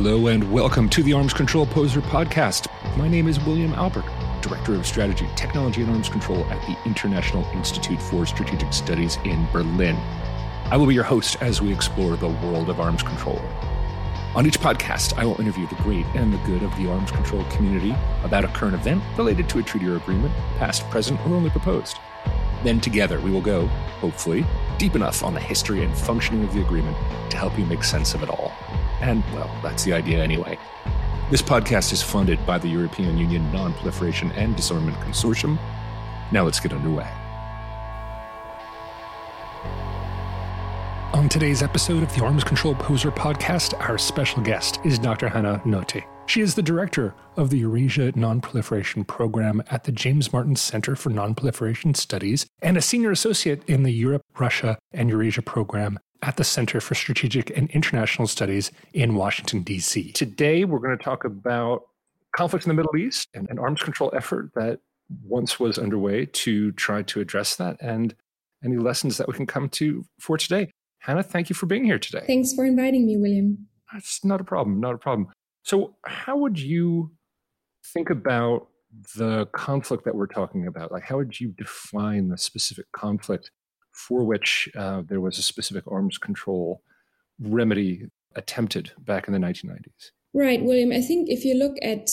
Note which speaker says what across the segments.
Speaker 1: Hello and welcome to the Arms Control Poseur podcast. My name is William Alberque, Director of Strategy, Technology, and Arms Control at the International Institute for Strategic Studies in Berlin. I will be your host as we explore the world of arms control. On each podcast, I will interview the great and the good of the arms control community about a current event related to a treaty or agreement, past, present, or only proposed. Then together we will go, hopefully, deep enough on the history and functioning of the agreement to help you make sense of it all. And, well, that's the idea anyway. This podcast is funded by the European Union Non Proliferation and Disarmament Consortium. Now let's get underway. On today's episode of the Arms Control Poseur podcast, our special guest is Dr. Hanna Notte. She is the director of the Eurasia Nonproliferation Program at the James Martin Center for Nonproliferation Studies and a senior associate in the Europe, Russia, and Eurasia program at the Center for Strategic and International Studies in Washington, D.C. Today, we're going to talk about conflict in the Middle East and an arms control effort that once was underway to try to address that and any lessons that we can come to for today. Hanna, thank you for being here today.
Speaker 2: Thanks for inviting me, William.
Speaker 1: That's not a problem, not a problem. So, how would you think about the conflict that we're talking about? Like, how would you define the specific conflict for which uh, there was a specific arms control remedy attempted back in the 1990s.
Speaker 2: Right, William. I think if you look at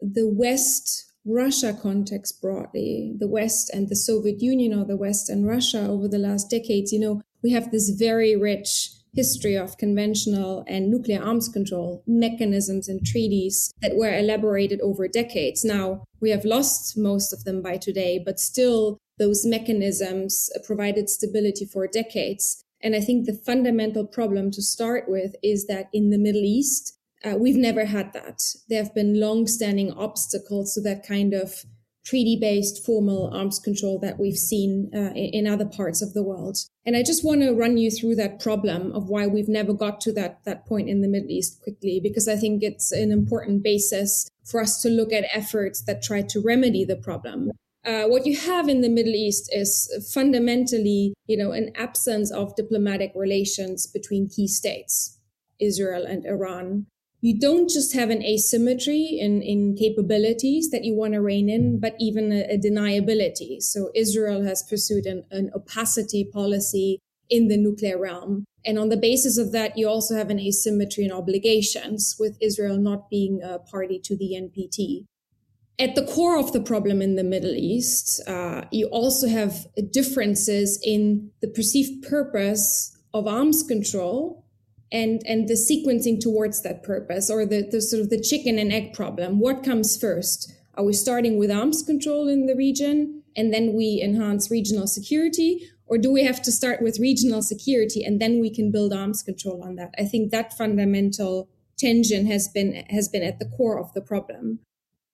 Speaker 2: the West Russia context broadly, the West and the Soviet Union or the West and Russia over the last decades, you know, we have this very rich history of conventional and nuclear arms control mechanisms and treaties that were elaborated over decades. Now, we have lost most of them by today, but still those mechanisms provided stability for decades. And I think the fundamental problem to start with is that in the Middle East, uh, we've never had that. There have been long-standing obstacles to that kind of treaty-based formal arms control that we've seen uh, in, in other parts of the world. And I just want to run you through that problem of why we've never got to that that point in the Middle East quickly, because I think it's an important basis for us to look at efforts that try to remedy the problem. Uh, what you have in the Middle East is fundamentally, you know, an absence of diplomatic relations between key states, Israel and Iran. You don't just have an asymmetry in, in capabilities that you want to rein in, but even a, a deniability. So Israel has pursued an, an opacity policy in the nuclear realm. And on the basis of that, you also have an asymmetry in obligations with Israel not being a party to the NPT at the core of the problem in the Middle East, uh, you also have differences in the perceived purpose of arms control and and the sequencing towards that purpose, or the, the sort of the chicken and egg problem. What comes first? Are we starting with arms control in the region and then we enhance regional security, or do we have to start with regional security and then we can build arms control on that? I think that fundamental tension has been has been at the core of the problem.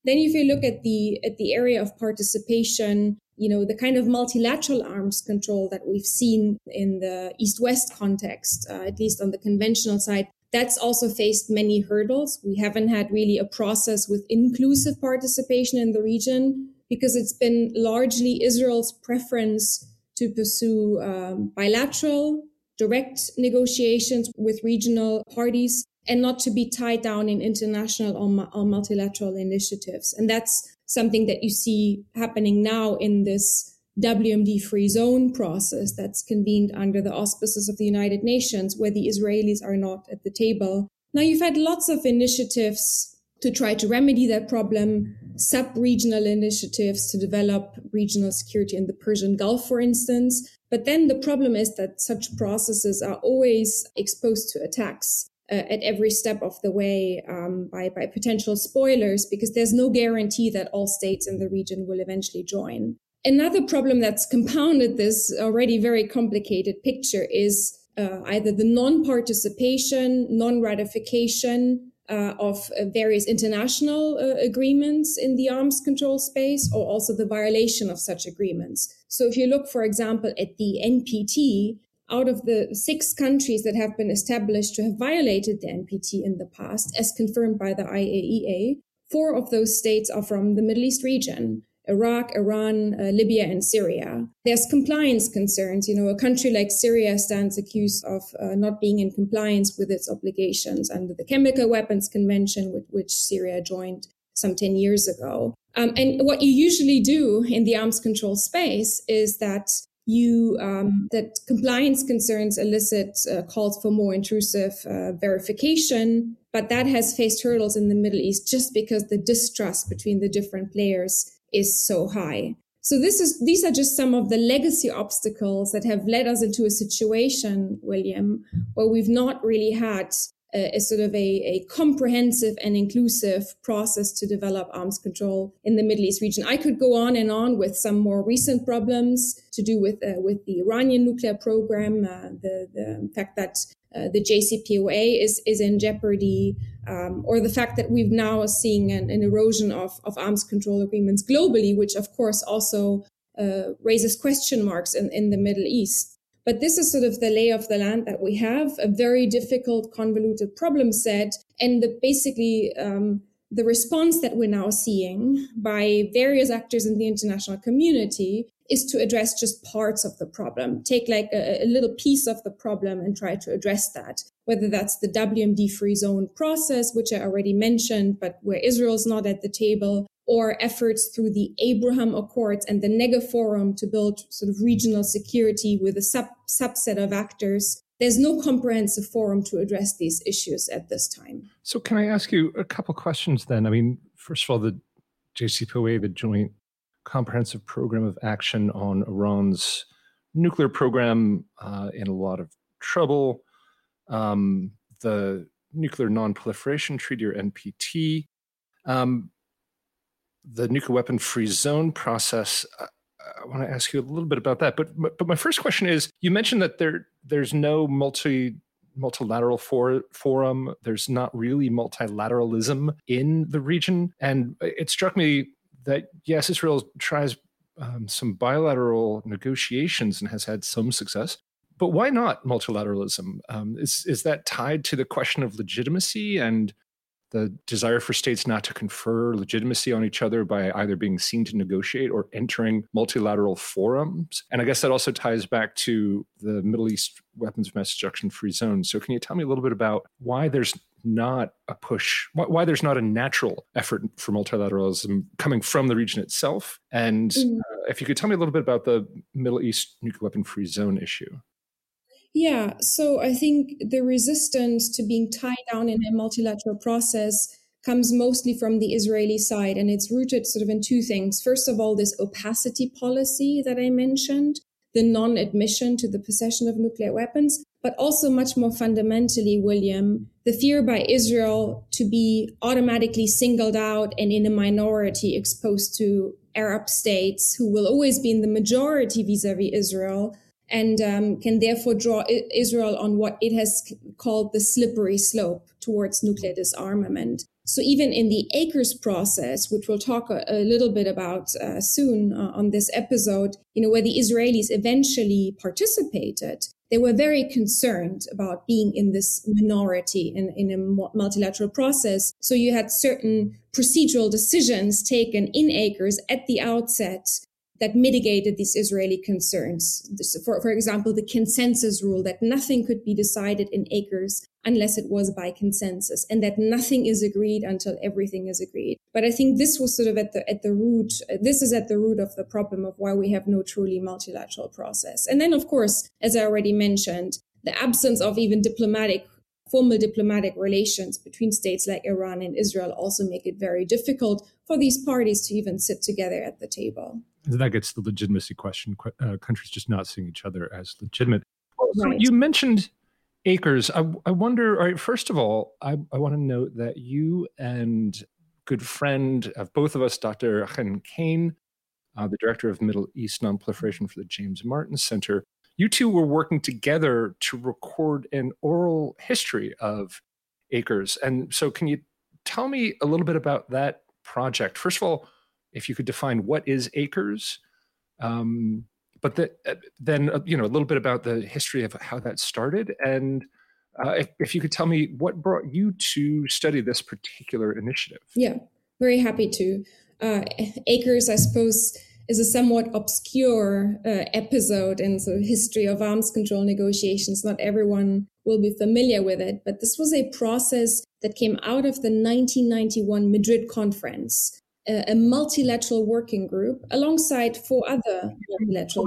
Speaker 2: Then if you look at the at the area of participation, you know, the kind of multilateral arms control that we've seen in the East-West context, uh, at least on the conventional side, that's also faced many hurdles. We haven't had really a process with inclusive participation in the region because it's been largely Israel's preference to pursue um, bilateral, direct negotiations with regional parties and not to be tied down in international or, or multilateral initiatives. And that's something that you see happening now in this WMD free zone process that's convened under the auspices of the United Nations, where the Israelis are not at the table. Now, you've had lots of initiatives to try to remedy that problem, sub regional initiatives to develop regional security in the Persian Gulf, for instance. But then the problem is that such processes are always exposed to attacks at every step of the way um, by, by potential spoilers because there's no guarantee that all states in the region will eventually join. Another problem that's compounded this already very complicated picture is uh, either the non-participation, non-ratification uh, of uh, various international uh, agreements in the arms control space, or also the violation of such agreements. So, if you look, for example, at the NPT, out of the six countries that have been established to have violated the NPT in the past, as confirmed by the IAEA, four of those states are from the Middle East region. Iraq, Iran, uh, Libya, and Syria. There's compliance concerns. You know, a country like Syria stands accused of uh, not being in compliance with its obligations under the Chemical Weapons Convention, with which Syria joined some 10 years ago. Um, and what you usually do in the arms control space is that you um, that compliance concerns elicit uh, calls for more intrusive uh, verification but that has faced hurdles in the middle east just because the distrust between the different players is so high. So this is these are just some of the legacy obstacles that have led us into a situation william where we've not really had a, a sort of a, a, comprehensive and inclusive process to develop arms control in the Middle East region. I could go on and on with some more recent problems to do with uh, with the Iranian nuclear program, uh, the the fact that uh, the JCPOA is is in jeopardy, um, or the fact that we've now seeing an, an erosion of, of arms control agreements globally, which of course also uh, raises question marks in, in the Middle East. But this is sort of the lay of the land that we have a very difficult, convoluted problem set. And the, basically, um, the response that we're now seeing by various actors in the international community is to address just parts of the problem, take like a, a, little piece of the problem and try to address that. Whether that's the WMD free zone process, which I already mentioned, but where Israel's not at the table, or efforts through the Abraham Accords and the Negev Forum to build sort of regional security with a sub- subset of actors. There's no comprehensive forum to address these issues at this time.
Speaker 1: So, can I ask you a couple questions then? I mean, first of all, the JCPOA, the Joint Comprehensive Program of Action on Iran's nuclear program, uh, in a lot of trouble. Um, the Nuclear Non-Proliferation Treaty, or NPT. Um, the nuclear weapon free zone process. I, I want to ask you a little bit about that. But but my first question is: you mentioned that there there's no multi multilateral for, forum. There's not really multilateralism in the region, and it struck me that yes, Israel tries um, some bilateral negotiations and has had some success. But why not multilateralism? Um, is is that tied to the question of legitimacy and the desire for states not to confer legitimacy on each other by either being seen to negotiate or entering multilateral forums. And I guess that also ties back to the Middle East weapons of mass destruction free zone. So, can you tell me a little bit about why there's not a push, why, there's not a natural effort for multilateralism coming from the region itself? And mm. uh, if you could tell me a little bit about the Middle East nuclear weapon free zone issue.
Speaker 2: Yeah, so I think the resistance to being tied down in a multilateral process comes mostly from the Israeli side, and it's rooted sort of in two things. First of all, this opacity policy that I mentioned, the non admission to the possession of nuclear weapons, but also much more fundamentally, William, the fear by Israel to be automatically singled out and in a minority exposed to Arab states who will always be in the majority vis a vis Israel and um, can therefore draw Israel on what it has called the slippery slope towards nuclear disarmament. So even in the ACRS process, which we'll talk a, a little bit about uh, soon uh, on this episode, you know, where the Israelis eventually participated, they were very concerned about being in this minority in, in a multilateral process. So you had certain procedural decisions taken in ACRS at the outset that mitigated these Israeli concerns. For, for example, the consensus rule that nothing could be decided in ACRS unless it was by consensus and that nothing is agreed until everything is agreed. But I think this was sort of at the, at the root, this is at the root of the problem of why we have no truly multilateral process. And then, of course, as I already mentioned, the absence of even diplomatic formal diplomatic relations between states like Iran and Israel also make it very difficult for these parties to even sit together at the table
Speaker 1: that gets the legitimacy question. Uh, countries just not seeing each other as legitimate. So right. you mentioned ACRS. I, I wonder. All right, first of all, I, I want to note that you and good friend of both of us, Dr. Chen Kane, uh, the director of Middle East Nonproliferation for the James Martin Center, you two were working together to record an oral history of ACRS. And so, can you tell me a little bit about that project? First of all, if you could define what is ACRS um, but the, uh, then uh, you know a little bit about the history of how that started, and uh, if, if you could tell me what brought you to study this particular initiative.
Speaker 2: Yeah, very happy to. Uh, ACRS, I suppose, is a somewhat obscure uh, episode in the history of arms control negotiations. Not everyone will be familiar with it, but this was a process that came out of the 1991 Madrid conference, a multilateral working group alongside four other multilateral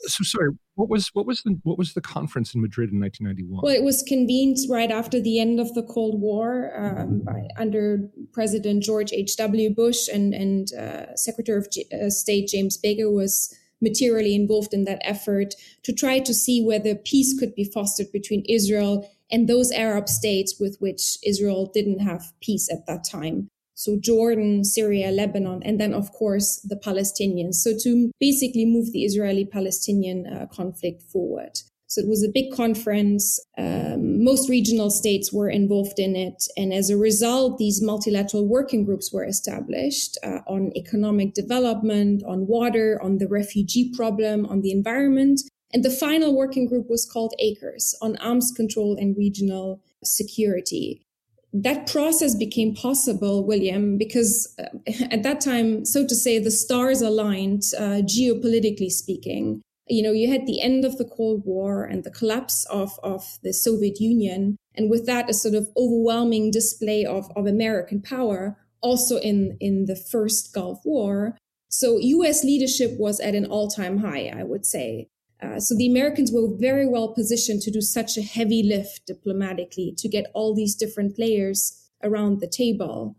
Speaker 1: so sorry what was what was the what was the conference in madrid in 1991
Speaker 2: well it was convened right after the end of the cold war um, by, under president george h.w bush and and uh, secretary of G- uh, state james baker was materially involved in that effort to try to see whether peace could be fostered between israel and those arab states with which israel didn't have peace at that time so Jordan, Syria, Lebanon, and then of course the Palestinians. So to basically move the Israeli-Palestinian uh, conflict forward. So it was a big conference. Um, most regional states were involved in it. And as a result, these multilateral working groups were established uh, on economic development, on water, on the refugee problem, on the environment. And the final working group was called ACRS on arms control and regional security that process became possible, William, because uh, at that time, so to say, the stars aligned, uh, geopolitically speaking. You know, you had the end of the Cold War and the collapse of, of the Soviet Union. And with that, a sort of overwhelming display of, of American power, also in, in the first Gulf War. So US leadership was at an all time high, I would say. Uh, so the Americans were very well positioned to do such a heavy lift diplomatically to get all these different players around the table.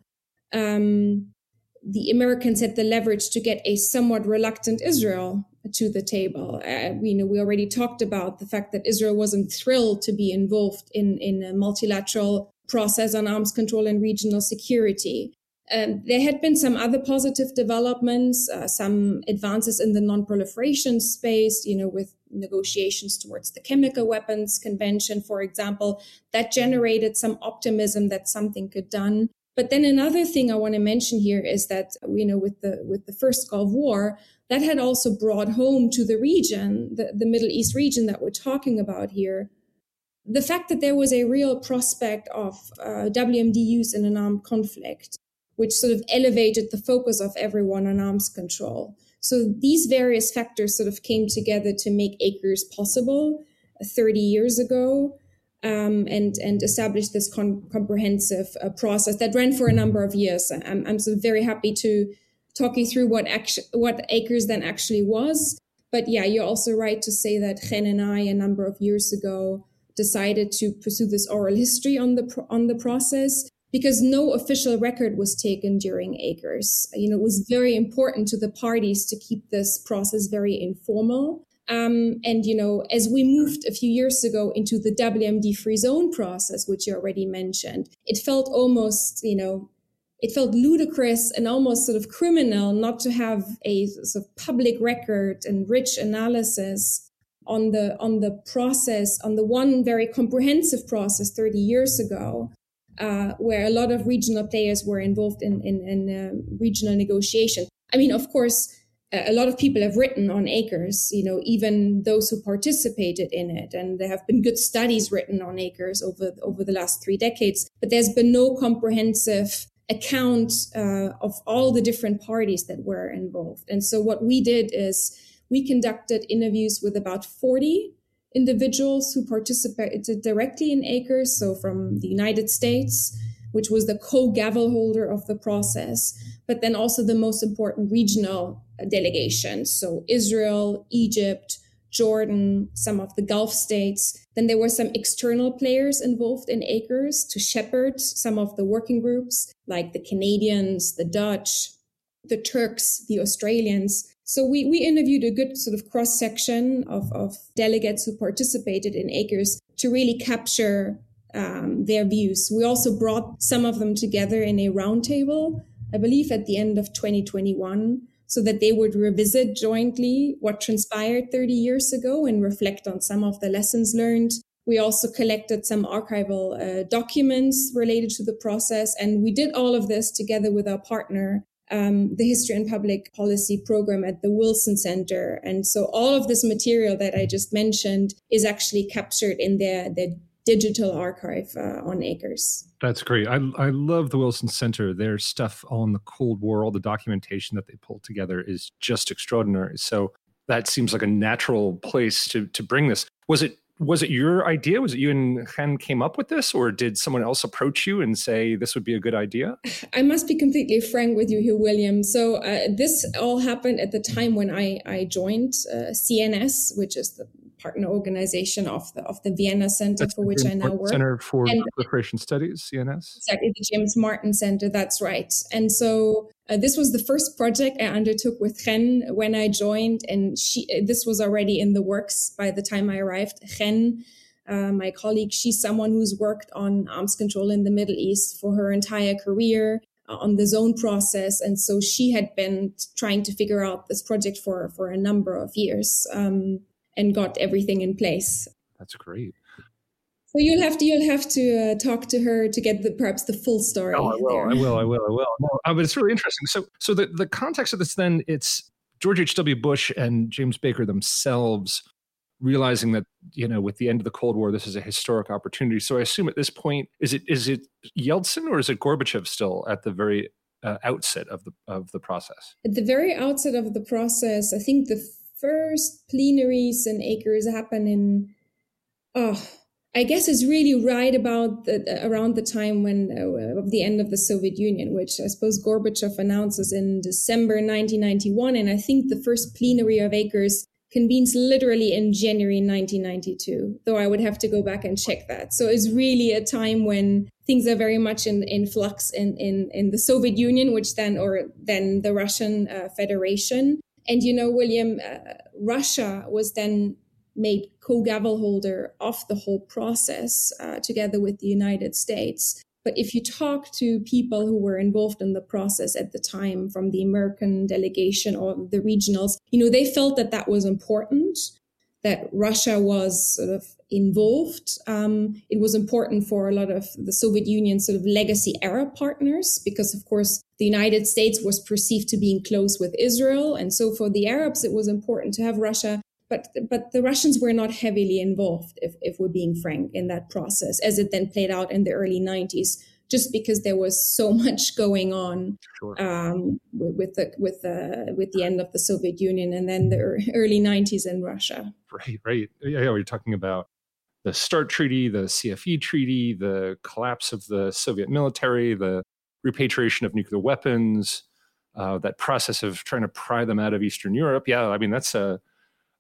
Speaker 2: Um, the Americans had the leverage to get a somewhat reluctant Israel to the table. Uh, we know we already talked about the fact that Israel wasn't thrilled to be involved in in a multilateral process on arms control and regional security. Um, there had been some other positive developments, uh, some advances in the non-proliferation space, you know, with negotiations towards the chemical weapons convention, for example, that generated some optimism that something could done. But then another thing I want to mention here is that, you know, with the with the first Gulf War, that had also brought home to the region, the, the Middle East region that we're talking about here, the fact that there was a real prospect of uh, WMD use in an armed conflict which sort of elevated the focus of everyone on arms control. So these various factors sort of came together to make ACRS possible uh, 30 years ago. Um, and and establish this con- comprehensive uh, process that ran for a number of years. I'm, I'm sort of very happy to talk you through what act- what ACRS then actually was. But yeah, you're also right to say that Chen and I a number of years ago decided to pursue this oral history on the pro- on the process because no official record was taken during ACRS. You know, it was very important to the parties to keep this process very informal. Um, and, you know, as we moved a few years ago into the WMD free zone process, which you already mentioned, it felt almost, you know, it felt ludicrous and almost sort of criminal not to have a sort of public record and rich analysis on the on the process on the one very comprehensive process 30 years ago uh, where a lot of regional players were involved in, in, in uh, regional negotiation. I mean, of course, a lot of people have written on ACRS, you know, even those who participated in it. And there have been good studies written on ACRS over, over the last three decades, but there's been no comprehensive account uh, of all the different parties that were involved. And so what we did is we conducted interviews with about 40 individuals who participated directly in ACRS, so from the United States, which was the co-gavel holder of the process, but then also the most important regional delegations, so Israel, Egypt, Jordan, some of the Gulf states. Then there were some external players involved in ACRS to shepherd some of the working groups, like the Canadians, the Dutch, the Turks, the Australians. So we, we interviewed a good sort of cross section of, of delegates who participated in ACRS to really capture um, their views. We also brought some of them together in a roundtable, I believe at the end of 2021, so that they would revisit jointly what transpired 30 years ago and reflect on some of the lessons learned. We also collected some archival uh, documents related to the process, and we did all of this together with our partner, um, the History and Public Policy program at the Wilson Center. And so all of this material that I just mentioned is actually captured in their, digital archive uh, on ACRS.
Speaker 1: That's great. I, I love the Wilson Center. Their stuff on the Cold War, all the documentation that they pulled together is just extraordinary. So that seems like a natural place to to bring this. Was it was it your idea? Was it you and Chen came up with this, or did someone else approach you and say this would be a good idea?
Speaker 2: I must be completely frank with you here, William. So uh, this all happened at the time when I I joined uh, CNS, which is the partner organization of the of the Vienna Center
Speaker 1: that's
Speaker 2: for which I now work.
Speaker 1: Center for and, Proliferation Studies, CNS.
Speaker 2: Exactly, the James Martin Center. That's right. And so uh, this was the first project I undertook with Chen when I joined, and she. Uh, this was already in the works by the time I arrived. Chen. Uh, my colleague, she's someone who's worked on arms control in the Middle East for her entire career uh, on the zone process. And so she had been trying to figure out this project for, for a number of years. Um, and got everything in place.
Speaker 1: That's great.
Speaker 2: So you'll have to you'll have to uh, talk to her to get the perhaps the full story.
Speaker 1: Oh, I will. There. I will. I will. I will. No, uh, but it's really interesting. So so the the context of this then it's George H. W. Bush and James Baker themselves realizing that you know with the end of the Cold War this is a historic opportunity. So I assume at this point is it is it Yeltsin or is it Gorbachev still at the very uh, outset of the of the process?
Speaker 2: At the very outset of the process, I think the first plenaries and ACRS happen in, oh, I guess it's really right about the, around the time when uh, of the end of the Soviet Union, which I suppose Gorbachev announces in December 1991, and I think the first plenary of ACRS convenes literally in January 1992. Though I would have to go back and check that. So it's really a time when things are very much in, in flux in, in in the Soviet Union, which then or then the Russian uh, Federation. And you know, William, uh, Russia was then made co-gavel holder of the whole process uh, together with the United States. But if you talk to people who were involved in the process at the time from the American delegation or the regionals, you know, they felt that that was important that Russia was sort of involved. Um, it was important for a lot of the Soviet Union sort of legacy Arab partners because, of course, the United States was perceived to be in close with Israel, and so for the Arabs, it was important to have Russia. But but the Russians were not heavily involved, if if we're being frank, in that process as it then played out in the early 90s just because there was so much going on sure. um, with, the with the with the end of the Soviet Union and then the early '90s in Russia.
Speaker 1: Right, right. Yeah, we're talking about the START treaty, the CFE treaty, the collapse of the Soviet military, the repatriation of nuclear weapons, uh, that process of trying to pry them out of Eastern Europe. Yeah, I mean that's a.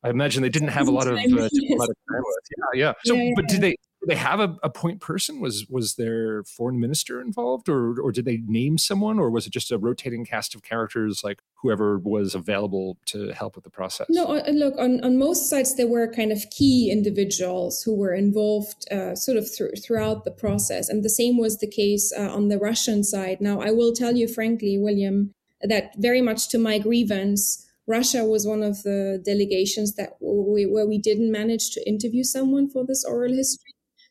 Speaker 1: I imagine they didn't have a lot of uh, diplomatic bandwidth. Yeah, yeah. So, yeah, yeah. but did they they have a, a, point person? Was was their foreign minister involved, or or did they name someone, or was it just a rotating cast of characters, like whoever was available to help with the process?
Speaker 2: No, uh, look on on most sides there were kind of key individuals who were involved, uh, sort of th- throughout the process, and the same was the case uh, on the Russian side. Now, I will tell you frankly, William, that very much to my grievance. Russia was one of the delegations that we, where we didn't manage to interview someone for this oral history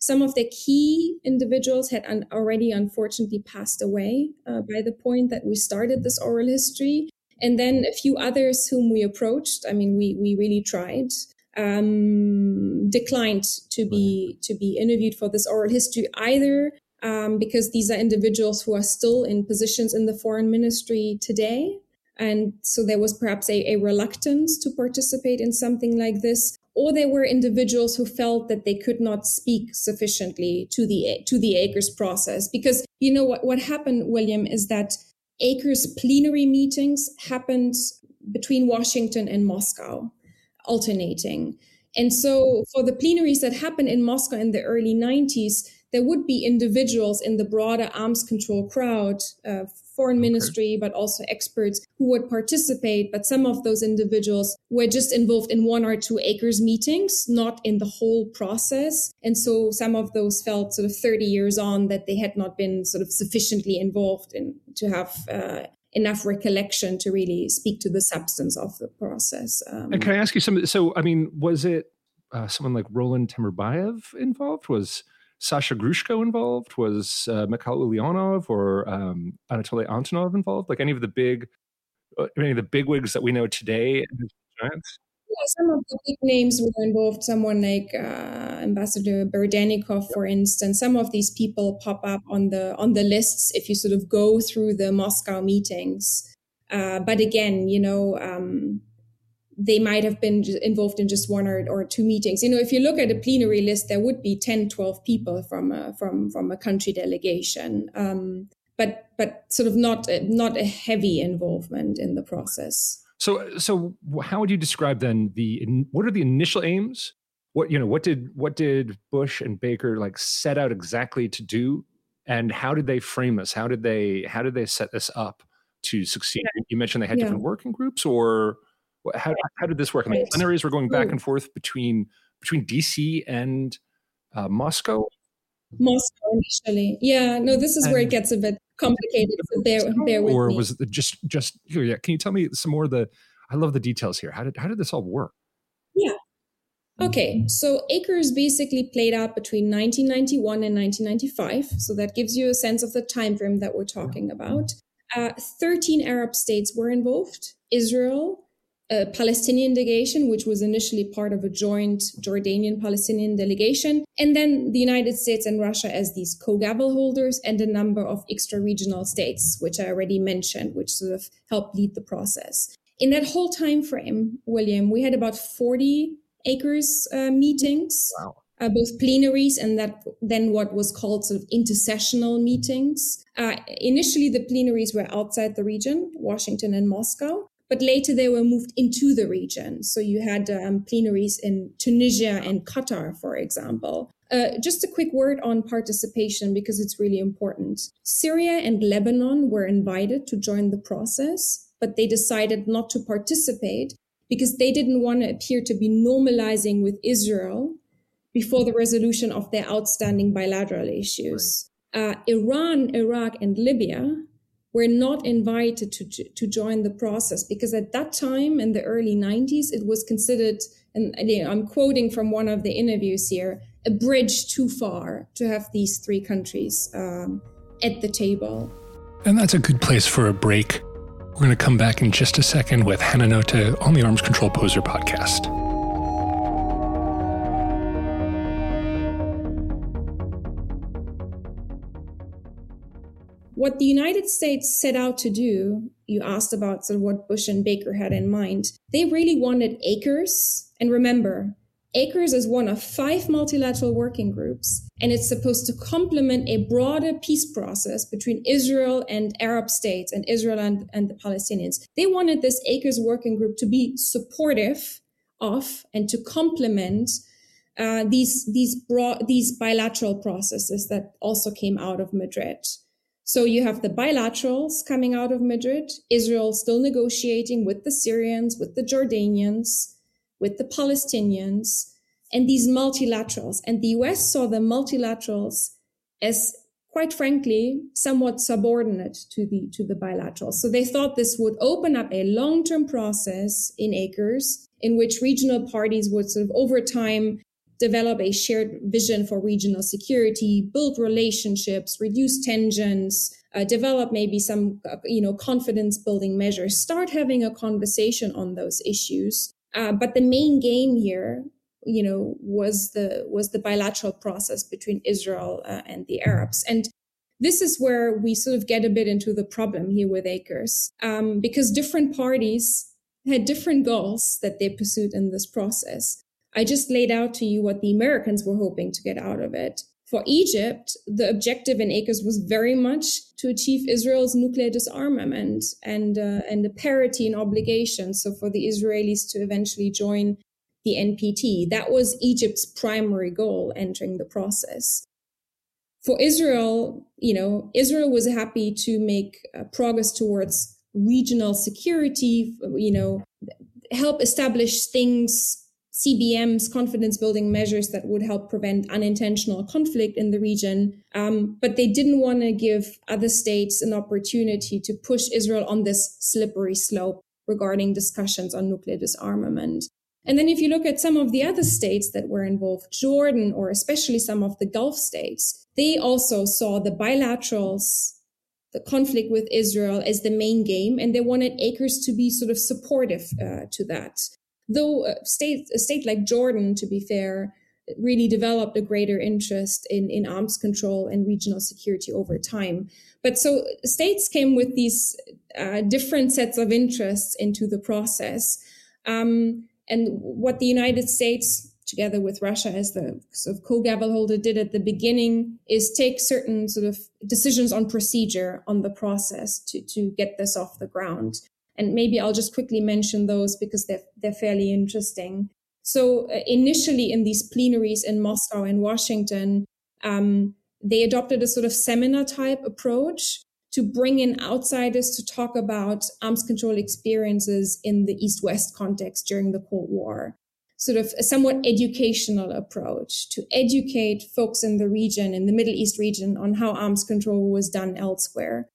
Speaker 2: some of the key individuals had un- already unfortunately passed away uh, by the point that we started this oral history. And then a few others whom we approached, I mean, we, we really tried, um, declined to be, to be interviewed for this oral history either um, because these are individuals who are still in positions in the foreign ministry today. And so there was perhaps a, a reluctance to participate in something like this or there were individuals who felt that they could not speak sufficiently to the to the ACRS process. Because you know what what happened william is that ACRS plenary meetings happened between washington and moscow alternating and so for the plenaries that happened in moscow in the early 90s there would be individuals in the broader arms control crowd, uh, foreign okay. ministry, but also experts who would participate. But some of those individuals were just involved in one or two ACRS meetings, not in the whole process. And so some of those felt sort of 30 years on that they had not been sort of sufficiently involved in to have uh, enough recollection to really speak to the substance of the process.
Speaker 1: Um, and can I ask you something? So, I mean, was it uh, someone like Roland Timerbaev involved? Was Sasha Grushko involved? Was uh, Mikhail Ulyanov or um, Anatoly Antonov involved? Like any of the big, uh, any of the big wigs that we know today?
Speaker 2: Yeah, some of the big names were involved. Someone like uh, Ambassador Berdennikov, for instance. Some of these people pop up on the on the lists if you sort of go through the Moscow meetings. Uh, but again, you know, um, they might have been involved in just one or, or two meetings. You know, if you look at a plenary list, there would be 10, 12 people from a, from from a country delegation. Um, but but sort of not not a heavy involvement in the process.
Speaker 1: So, so how would you describe then the what are the initial aims? What you know, what did what did Bush and Baker like set out exactly to do, and how did they frame this? How did they how did they set this up to succeed? Yeah. You mentioned they had yeah. different working groups, or how how did this work? I mean, plenaries were going back and forth between between DC and uh, Moscow.
Speaker 2: Moscow initially, yeah. No, this is and, where it gets a bit complicated. So bear, bear with
Speaker 1: or
Speaker 2: me.
Speaker 1: was it just just here? Yeah, can you tell me some more of the? I love the details here. How did how did this all work?
Speaker 2: Yeah. Okay, so ACRS basically played out between 1991 and 1995. So that gives you a sense of the time frame that we're talking about. Uh, 13 Arab states were involved: Israel, a Palestinian delegation, which was initially part of a joint Jordanian Palestinian delegation, and then the United States and Russia as these co-gavel holders, and a number of extra regional states, which I already mentioned, which sort of helped lead the process. In that whole time frame, William, we had about 40 ACRS uh, meetings. Wow. Uh, both plenaries and that then what was called sort of intersessional meetings. Uh, initially, the plenaries were outside the region, Washington and Moscow, but later they were moved into the region. So you had um, plenaries in Tunisia and Qatar, for example. Uh, just a quick word on participation because it's really important. Syria and Lebanon were invited to join the process, but they decided not to participate because they didn't want to appear to be normalizing with Israel before the resolution of their outstanding bilateral issues. Right. Uh, Iran, Iraq, and Libya were not invited to, to join the process because at that time in the early 90s, it was considered, and I'm quoting from one of the interviews here, a bridge too far to have these three countries um, at the table.
Speaker 1: And that's a good place for a break. We're going to come back in just a second with Hanna Notte on the Arms Control Poseur podcast.
Speaker 2: What the United States set out to do, you asked about sort of what Bush and Baker had in mind. They really wanted ACRS. And remember, ACRS is one of five multilateral working groups, and it's supposed to complement a broader peace process between Israel and Arab states and Israel and, and the Palestinians. They wanted this ACRS working group to be supportive of and to complement uh, these these broad these bilateral processes that also came out of Madrid. So you have the bilaterals coming out of Madrid, Israel still negotiating with the Syrians, with the Jordanians, with the Palestinians, and these multilaterals. And the US saw the multilaterals as quite frankly, somewhat subordinate to the to the bilaterals. So they thought this would open up a long-term process in ACRS in which regional parties would sort of over time develop a shared vision for regional security, build relationships, reduce tensions, uh, develop maybe some, uh, you know, confidence building measures, start having a conversation on those issues. Uh, but the main game here, you know, was the was the bilateral process between Israel uh, and the Arabs, and this is where we sort of get a bit into the problem here with ACRS, um, because different parties had different goals that they pursued in this process. I just laid out to you what the Americans were hoping to get out of it. For Egypt, the objective in ACRS was very much to achieve Israel's nuclear disarmament and uh, and the parity in obligations. So for the Israelis to eventually join the NPT, that was Egypt's primary goal entering the process. For Israel, you know, Israel was happy to make uh, progress towards regional security. You know, help establish things CBMs, confidence building measures that would help prevent unintentional conflict in the region. Um, but they didn't want to give other states an opportunity to push Israel on this slippery slope regarding discussions on nuclear disarmament. And then if you look at some of the other states that were involved, Jordan, or especially some of the Gulf states, they also saw the bilaterals the conflict with Israel as the main game, and they wanted ACRS to be sort of supportive uh, to that. Though a state, a state like Jordan, to be fair, really developed a greater interest in, in arms control and regional security over time. But so states came with these uh, different sets of interests into the process. Um, and what the United States, together with Russia as the sort of co-gavel holder, did at the beginning is take certain sort of decisions on procedure on the process to, to get this off the ground. And maybe I'll just quickly mention those because they're, they're fairly interesting. So uh, initially in these plenaries in Moscow and Washington, um, they adopted a sort of seminar type approach to bring in outsiders to talk about arms control experiences in the East West context during the Cold War. Sort of a somewhat educational approach to educate folks in the region, in the Middle East region, on how arms control was done elsewhere.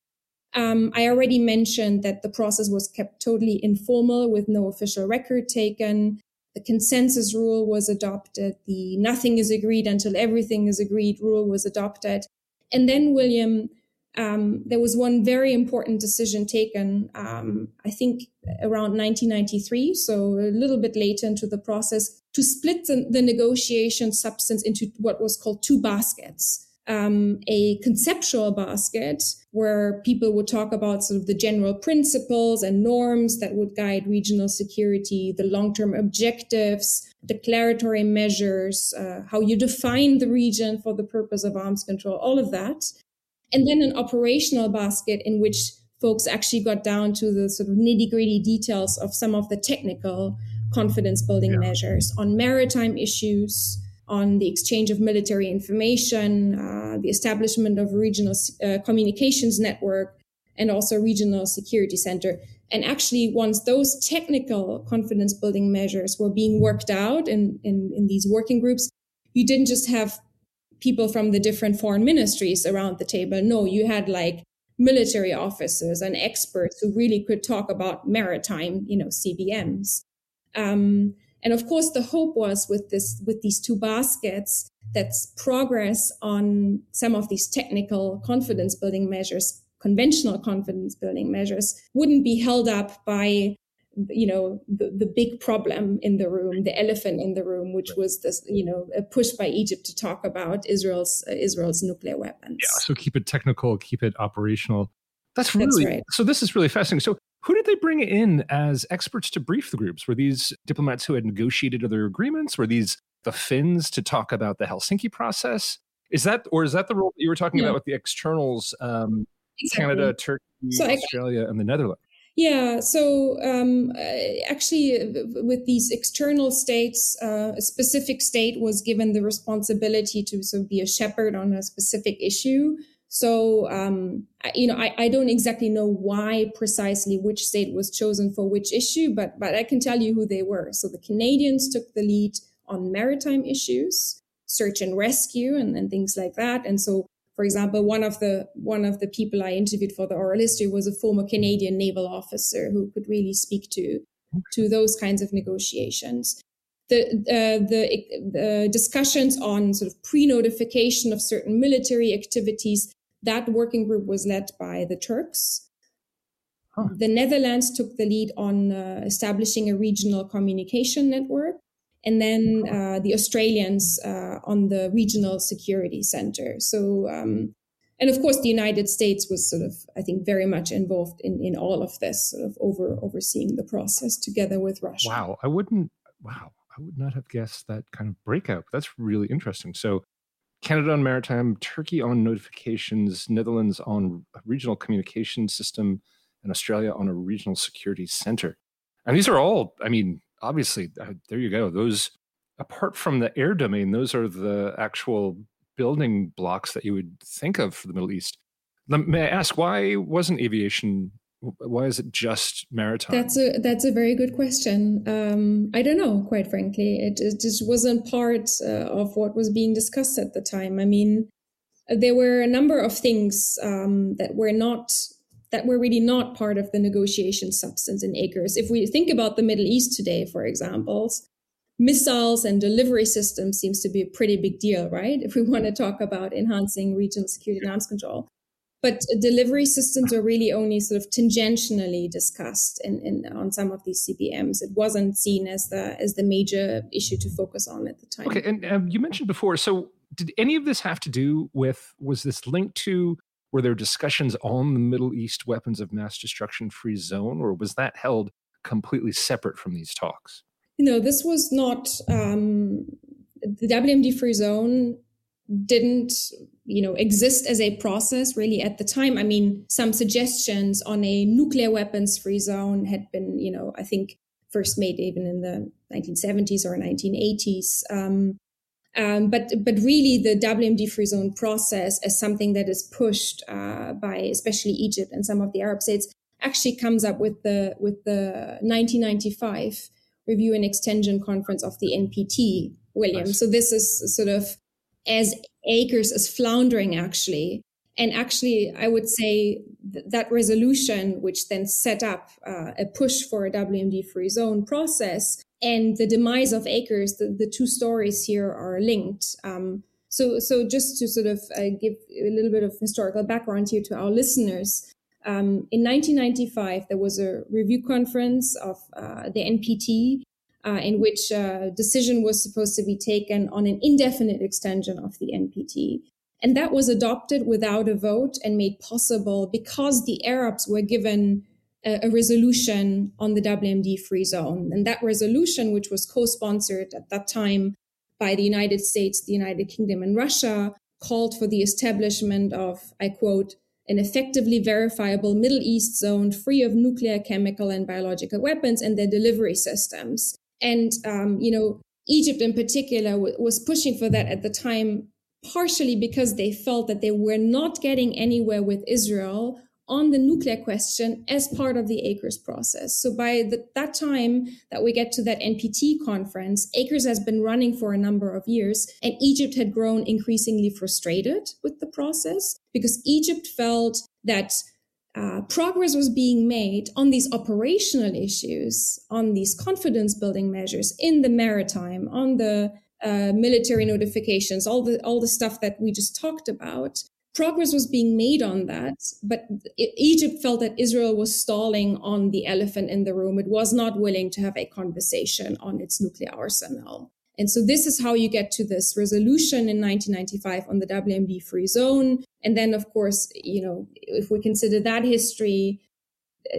Speaker 2: Um, I already mentioned that the process was kept totally informal with no official record taken the consensus rule was adopted. The nothing is agreed until everything is agreed rule was adopted. And then, William, um, there was one very important decision taken, um, I think around 1993, so a little bit later into the process, to split the, the negotiation substance into what was called two baskets um, a conceptual basket where people would talk about sort of the general principles and norms that would guide regional security, the long term objectives, declaratory measures, uh, how you define the region for the purpose of arms control, all of that. And then an operational basket in which folks actually got down to the sort of nitty gritty details of some of the technical confidence building yeah. measures on maritime issues on the exchange of military information, uh, the establishment of regional uh, communications network, and also regional security center. And actually, once those technical confidence building measures were being worked out in, in, in these working groups, you didn't just have people from the different foreign ministries around the table. No, you had like military officers and experts who really could talk about maritime, you know, CBMs. Um, and of course, the hope was with this, with these two baskets, that's progress on some of these technical confidence building measures, conventional confidence building measures wouldn't be held up by you know the, the big problem in the room the elephant in the room which was this you know a push by egypt to talk about israel's uh, israel's nuclear weapons.
Speaker 1: Yeah so keep it technical keep it operational. That's really that's right. so this is really fascinating. So who did they bring in as experts to brief the groups? Were these diplomats who had negotiated other agreements? Were these the Finns to talk about the Helsinki process? Is that, or is that the role that you were talking yeah. about with the externals, um, exactly. Canada, Turkey, so Australia, I, and the Netherlands?
Speaker 2: Yeah, so um, actually, with these external states, uh, a specific state was given the responsibility to sort of be a shepherd on a specific issue. So, um, you know, I, I don't exactly know why precisely which state was chosen for which issue, but but I can tell you who they were. So the Canadians took the lead on maritime issues, search and rescue, and, and things like that. And so, for example, one of the one of the people I interviewed for the oral history was a former Canadian naval officer who could really speak to to those kinds of negotiations the, uh, the, the discussions on sort of pre-notification of certain military activities that working group was led by the Turks. Huh. The Netherlands took the lead on uh, establishing a regional communication network. And then uh, the Australians uh, on the regional security center. So, um, and of course, the United States was sort of, I think, very much involved in, in all of this, sort of over overseeing the process together with Russia.
Speaker 1: Wow, I wouldn't. Wow, I would not have guessed that kind of breakout. That's really interesting. So, Canada on maritime, Turkey on notifications, Netherlands on regional communication system, and Australia on a regional security center. And these are all, I mean, obviously, uh, there you go. Those, apart from the air domain, those are the actual building blocks that you would think of for the Middle East. May I ask, why wasn't aviation why is it just maritime?
Speaker 2: That's a that's a very good question. Um, I don't know, quite frankly. It, it just wasn't part uh, of what was being discussed at the time. I mean, there were a number of things um, that were not that were really not part of the negotiation substance in ACRS. If we think about the Middle East today, for example, missiles and delivery systems seems to be a pretty big deal, right? If we want to talk about enhancing regional security and arms control. But delivery systems are really only sort of tangentially discussed in, in on some of these CBMs. It wasn't seen as the as the major issue to focus on at the time.
Speaker 1: Okay, and um, you mentioned before, so did any of this have to do with was this linked to were there discussions on the Middle East weapons of mass destruction free zone, or was that held completely separate from these talks?
Speaker 2: No, this was not um, the WMD free zone didn't you know exist as a process really at the time i mean some suggestions on a nuclear weapons free zone had been you know i think first made even in the 1970s or 1980s um, um, but but really the WMD free zone process as something that is pushed uh, by especially Egypt and some of the Arab states actually comes up with the with the 1995 review and extension conference of the NPT William. Nice. So this is sort of as ACRS is floundering actually. And actually, I would say th- that resolution, which then set up uh, a push for a WMD free zone process, and the demise of ACRS, the, the two stories here are linked. Um, so, so just to sort of uh, give a little bit of historical background here to our listeners, um, in 1995 there was a review conference of uh, the NPT uh, in which a decision was supposed to be taken on an indefinite extension of the NPT. And that was adopted without a vote and made possible because the Arabs were given a, a resolution on the WMD free zone. And that resolution, which was co sponsored at that time by the United States, the United Kingdom, and Russia, called for the establishment of, I quote, an effectively verifiable Middle East zone free of nuclear, chemical, and biological weapons and their delivery systems. And, um, you know, Egypt in particular w- was pushing for that at the time, partially because they felt that they were not getting anywhere with Israel on the nuclear question as part of the ACRS process. So by the, that time that we get to that NPT conference, ACRS has been running for a number of years, and Egypt had grown increasingly frustrated with the process because Egypt felt that uh, progress was being made on these operational issues, on these confidence building measures in the maritime, on the uh, military notifications, all the all the stuff that we just talked about. Progress was being made on that, but Egypt felt that Israel was stalling on the elephant in the room. It was not willing to have a conversation on its nuclear arsenal. And so this is how you get to this resolution in 1995 on the WMD free zone. And then, of course, you know, if we consider that history,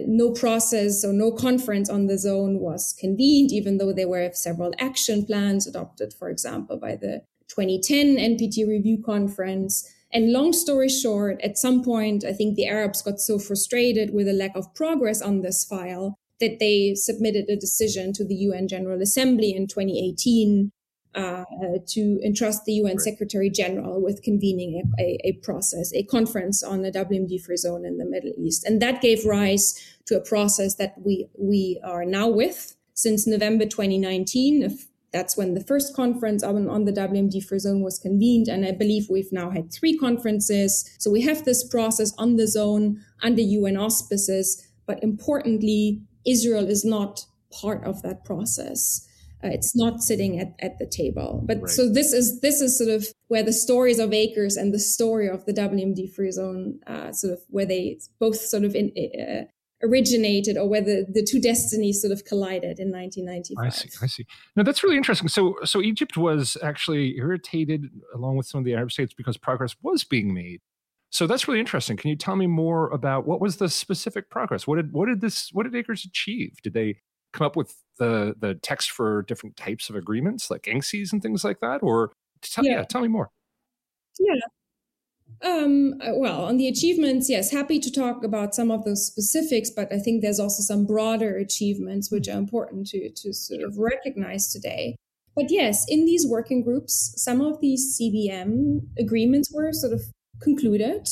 Speaker 2: no process or no conference on the zone was convened, even though there were several action plans adopted, for example, by the 2010 NPT review conference. And long story short, at some point, I think the Arabs got so frustrated with the lack of progress on this file that they submitted a decision to the UN General Assembly in 2018 uh, to entrust the UN right. Secretary General with convening a, a, a, process, a conference on the WMD free zone in the Middle East. And that gave rise to a process that we, we are now with since November 2019. If that's when the first conference on, on the WMD free zone was convened. And I believe we've now had three conferences. So we have this process on the zone under UN auspices. But importantly, Israel is not part of that process. Uh, it's not sitting at, at the table. But right. so this is this is sort of where the stories of ACRS and the story of the WMD free zone uh, sort of where they both sort of in, uh, originated or where the, the two destinies sort of collided in 1995. I see.
Speaker 1: I see. Now that's really interesting. So so Egypt was actually irritated along with some of the Arab states because progress was being made. So that's really interesting. Can you tell me more about what was the specific progress? What did what did this what did ACRS achieve? Did they come up with the the text for different types of agreements like INCSEAs and things like that? Or tell, yeah. yeah, tell me more.
Speaker 2: Yeah. Um, uh, well, on the achievements, yes, happy to talk about some of those specifics, but I think there's also some broader achievements which are important to, to sort of recognize today. But yes, in these working groups, some of these CBM agreements were sort of concluded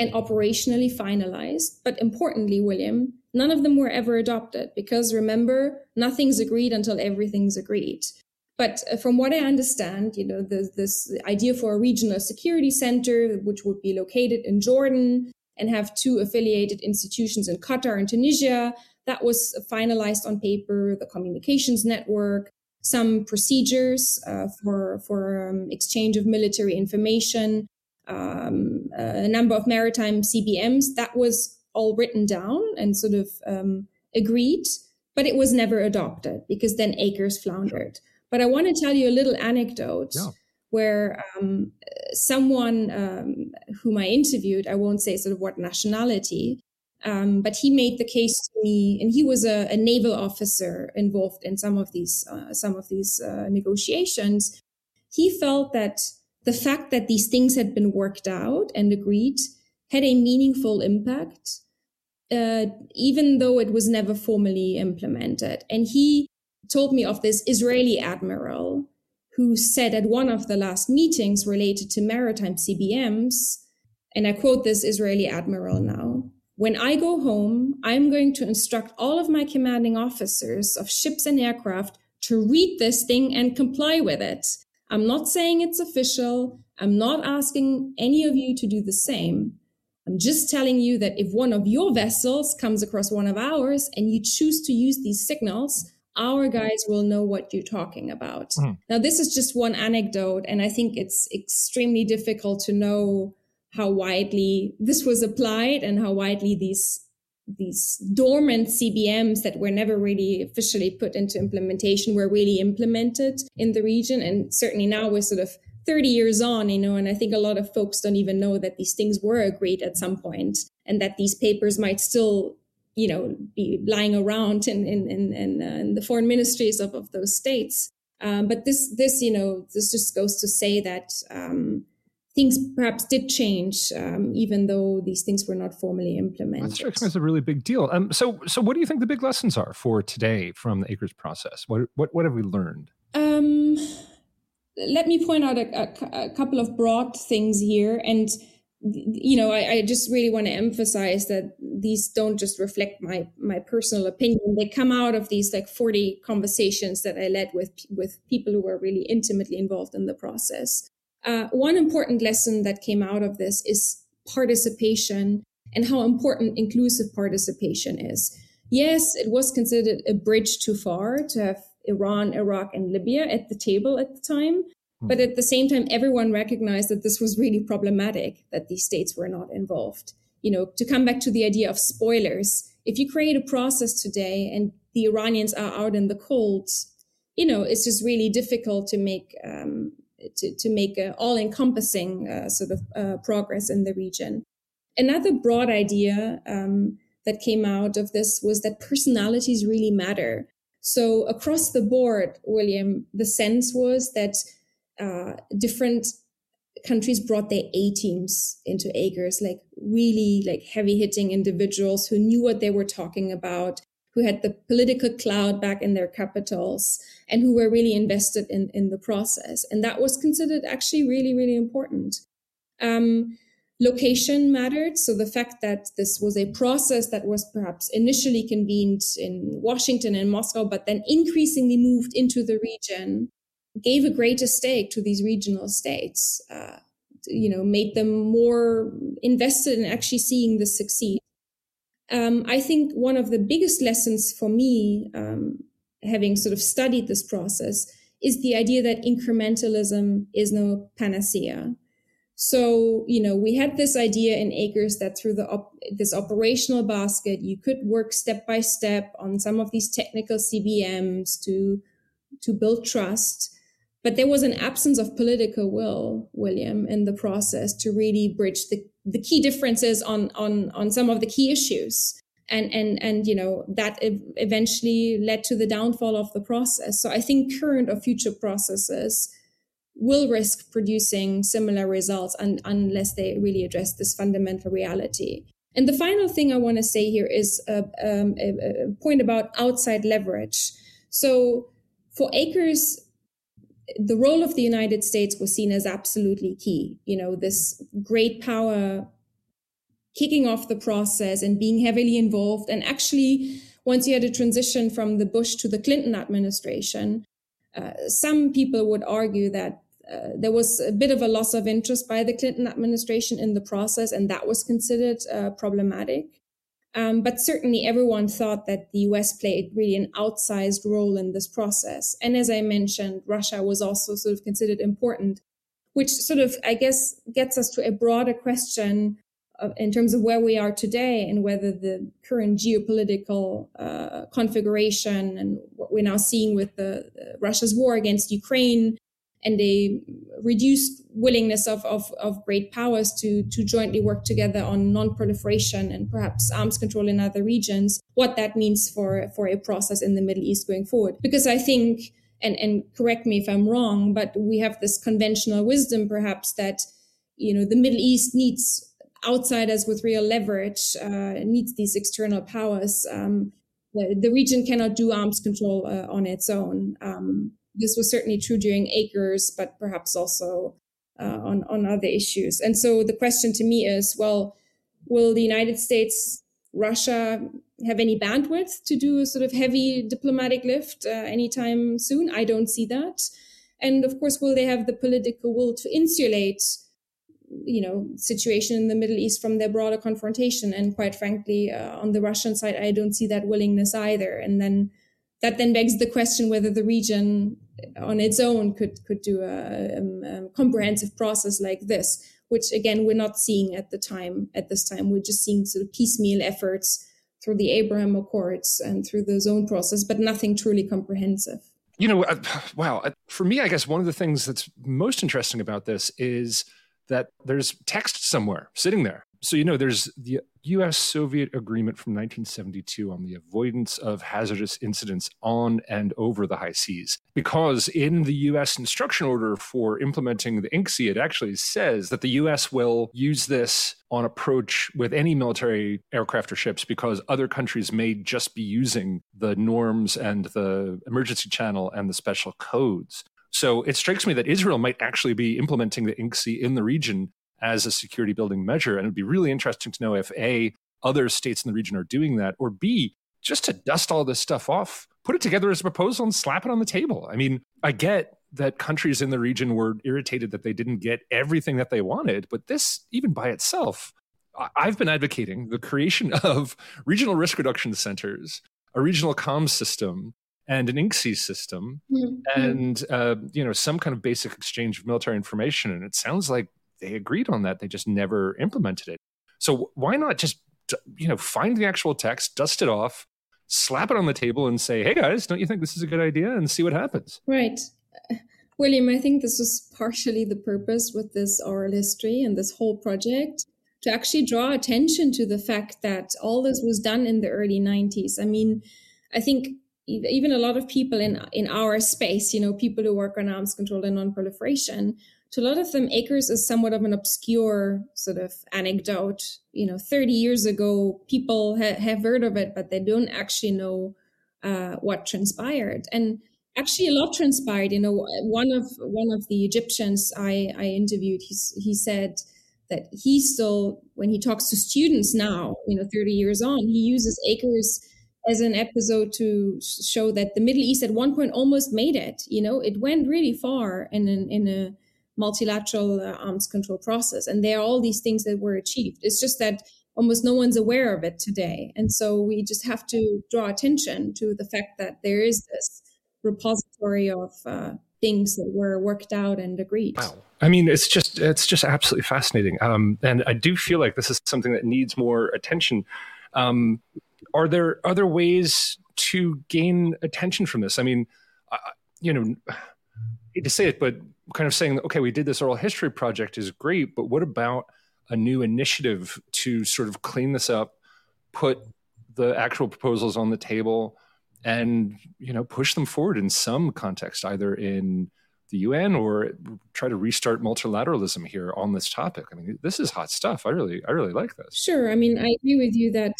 Speaker 2: and operationally finalized. But importantly, William, none of them were ever adopted because remember, nothing's agreed until everything's agreed. But uh, from what I understand, you know, this idea for a regional security center, which would be located in Jordan and have two affiliated institutions in Qatar and Tunisia, that was finalized on paper. The communications network, some procedures uh, for for um, exchange of military information, um, a number of maritime CBMs. That was all written down and sort of um, agreed, but it was never adopted because then ACRS floundered. But I want to tell you a little anecdote. Yeah where um, someone um, whom I interviewed, I won't say sort of what nationality, um, but he made the case to me, and he was a, a naval officer involved in some of these uh, some of these uh, negotiations. He felt that the fact that these things had been worked out and agreed had a meaningful impact, uh, even though it was never formally implemented. And he told me of this Israeli admiral who said at one of the last meetings related to maritime CBMs, and I quote this Israeli admiral now When I go home, I'm going to instruct all of my commanding officers of ships and aircraft to read this thing and comply with it. I'm not saying it's official. I'm not asking any of you to do the same. I'm just telling you that if one of your vessels comes across one of ours and you choose to use these signals, our guys will know what you're talking about. Mm. Now, this is just one anecdote, and I think it's extremely difficult to know how widely this was applied and how widely these these dormant CBMs that were never really officially put into implementation were really implemented in the region. And certainly now we're sort of 30 years on, you know, and I think a lot of folks don't even know that these things were agreed at some point and that these papers might still you know, be lying around in in in, in, uh, in the foreign ministries of, of those states. Um, but this this you know this just goes to say that um, things perhaps did change, um, even though these things were not formally implemented.
Speaker 1: That strikes me as a really big deal. Um, so so what do you think the big lessons are for today from the ACRS process? What what what have we learned? Um,
Speaker 2: let me point out a, a, a couple of broad things here and you know, I, I, just really want to emphasize that these don't just reflect my my personal opinion. They come out of these like 40 conversations that I led with with people who were really intimately involved in the process. Uh, one important lesson that came out of this is participation and how important inclusive participation is. Yes, it was considered a bridge too far to have Iran, Iraq, and Libya at the table at the time. But at the same time, everyone recognized that this was really problematic that these states were not involved. You know, to come back to the idea of spoilers, if you create a process today and the Iranians are out in the cold, you know, it's just really difficult to make um, to, to make an all encompassing uh, sort of uh, progress in the region. Another broad idea um, that came out of this was that personalities really matter. So across the board, William, the sense was that uh, different countries brought their A teams into ACRS, like really like heavy hitting individuals who knew what they were talking about, who had the political cloud back in their capitals, and who were really invested in, in the process. And that was considered actually really, really important. Um, location mattered. So the fact that this was a process that was perhaps initially convened in Washington and Moscow, but then increasingly moved into the region gave a greater stake to these regional states, uh, you know, made them more invested in actually seeing this succeed. Um, I think one of the biggest lessons for me, um, having sort of studied this process, is the idea that incrementalism is no panacea. So, you know, we had this idea in ACRS that through the op- this operational basket, you could work step by step on some of these technical CBMs to to build trust. But there was an absence of political will, William, in the process to really bridge the, the key differences on, on, on some of the key issues. And, and, and, you know, that eventually led to the downfall of the process. So I think current or future processes will risk producing similar results un- unless they really address this fundamental reality. And the final thing I want to say here is a, um, a, a point about outside leverage. So for ACRS, the role of the United States was seen as absolutely key. You know, this great power kicking off the process and being heavily involved. And actually, once you had a transition from the Bush to the Clinton administration, uh, some people would argue that uh, there was a bit of a loss of interest by the Clinton administration in the process, and that was considered uh, problematic. Um, but certainly everyone thought that the US played really an outsized role in this process. And as I mentioned, Russia was also sort of considered important. which sort of, I guess, gets us to a broader question of, in terms of where we are today and whether the current geopolitical uh, configuration and what we're now seeing with the, the Russia's war against Ukraine and a reduced willingness of, of, of great powers to, to jointly work together on non-proliferation and perhaps arms control in other regions, what that means for, for a process in the Middle East going forward. Because I think, and, and correct me if I'm wrong, but we have this conventional wisdom perhaps that, you know, the Middle East needs outsiders with real leverage, uh, needs these external powers. Um, the, the, region cannot do arms control uh, on its own. Um, this was certainly true during ACRS, but perhaps also uh, on, on other issues. And so the question to me is, well, will the United States, Russia have any bandwidth to do a sort of heavy diplomatic lift uh, anytime soon? I don't see that. And of course, will they have the political will to insulate, you know, situation in the Middle East from their broader confrontation? And quite frankly, uh, on the Russian side, I don't see that willingness either. And then that then begs the question whether the region on its own could could do a, um, a, comprehensive process like this, which again we're not seeing at the time. At this time, we're just seeing sort of piecemeal efforts through the Abraham Accords and through the zone process, but nothing truly comprehensive.
Speaker 1: You know, uh, wow. Uh, for me, I guess one of the things that's most interesting about this is that there's text somewhere sitting there so, you know, there's the US Soviet agreement from 1972 on the avoidance of hazardous incidents on and over the high seas. Because in the US instruction order for implementing the INCSEA, it actually says that the US will use this on approach with any military aircraft or ships because other countries may just be using the norms and the emergency channel and the special codes. So it strikes me that Israel might actually be implementing the INCSEA in the region as a security building measure. And it'd be really interesting to know if A, other states in the region are doing that, or B, just to dust all this stuff off, put it together as a proposal and slap it on the table. I mean, I get that countries in the region were irritated that they didn't get everything that they wanted, but this, even by itself, I've been advocating the creation of regional risk reduction centers, a regional comms system, and an INCSEA system, mm-hmm. and uh, you know some kind of basic exchange of military information. And it sounds like they agreed on that. They just never implemented it. So why not just you know find the actual text, dust it off, slap it on the table, and say, "Hey guys, don't you think this is a good idea?" and see what happens.
Speaker 2: Right. Uh, William, I think this was partially the purpose with this oral history and this whole project to actually draw attention to the fact that all this was done in the early 90s. I mean, I think even a lot of people in in our space, you know, people who work on arms control and non-proliferation, to a lot of them, ACRS is somewhat of an obscure sort of anecdote. You know, 30 years ago, people ha- have heard of it, but they don't actually know uh, what transpired. And actually, a lot transpired. You know, one of one of the Egyptians I, I interviewed, he he said that he still, when he talks to students now, you know, 30 years on, he uses ACRS as an episode to show that the Middle East at one point almost made it. You know, it went really far in an, in a multilateral uh, arms control process. And there are all these things that were achieved. It's just that almost no one's aware of it today. And so we just have to draw attention to the fact that there is this repository of uh, things that were worked out and agreed.
Speaker 1: Wow. I mean, it's just it's just absolutely fascinating. Um, and I do feel like this is something that needs more attention. Um, are there other ways to gain attention from this? I mean, uh, you know, to say it, but kind of saying, okay, we did this oral history project is great, but what about a new initiative to sort of clean this up, put the actual proposals on the table, and you know push them forward in some context, either in the UN or try to restart multilateralism here on this topic. I mean, this is hot stuff. I really, I really like this.
Speaker 2: Sure. I mean, I agree with you that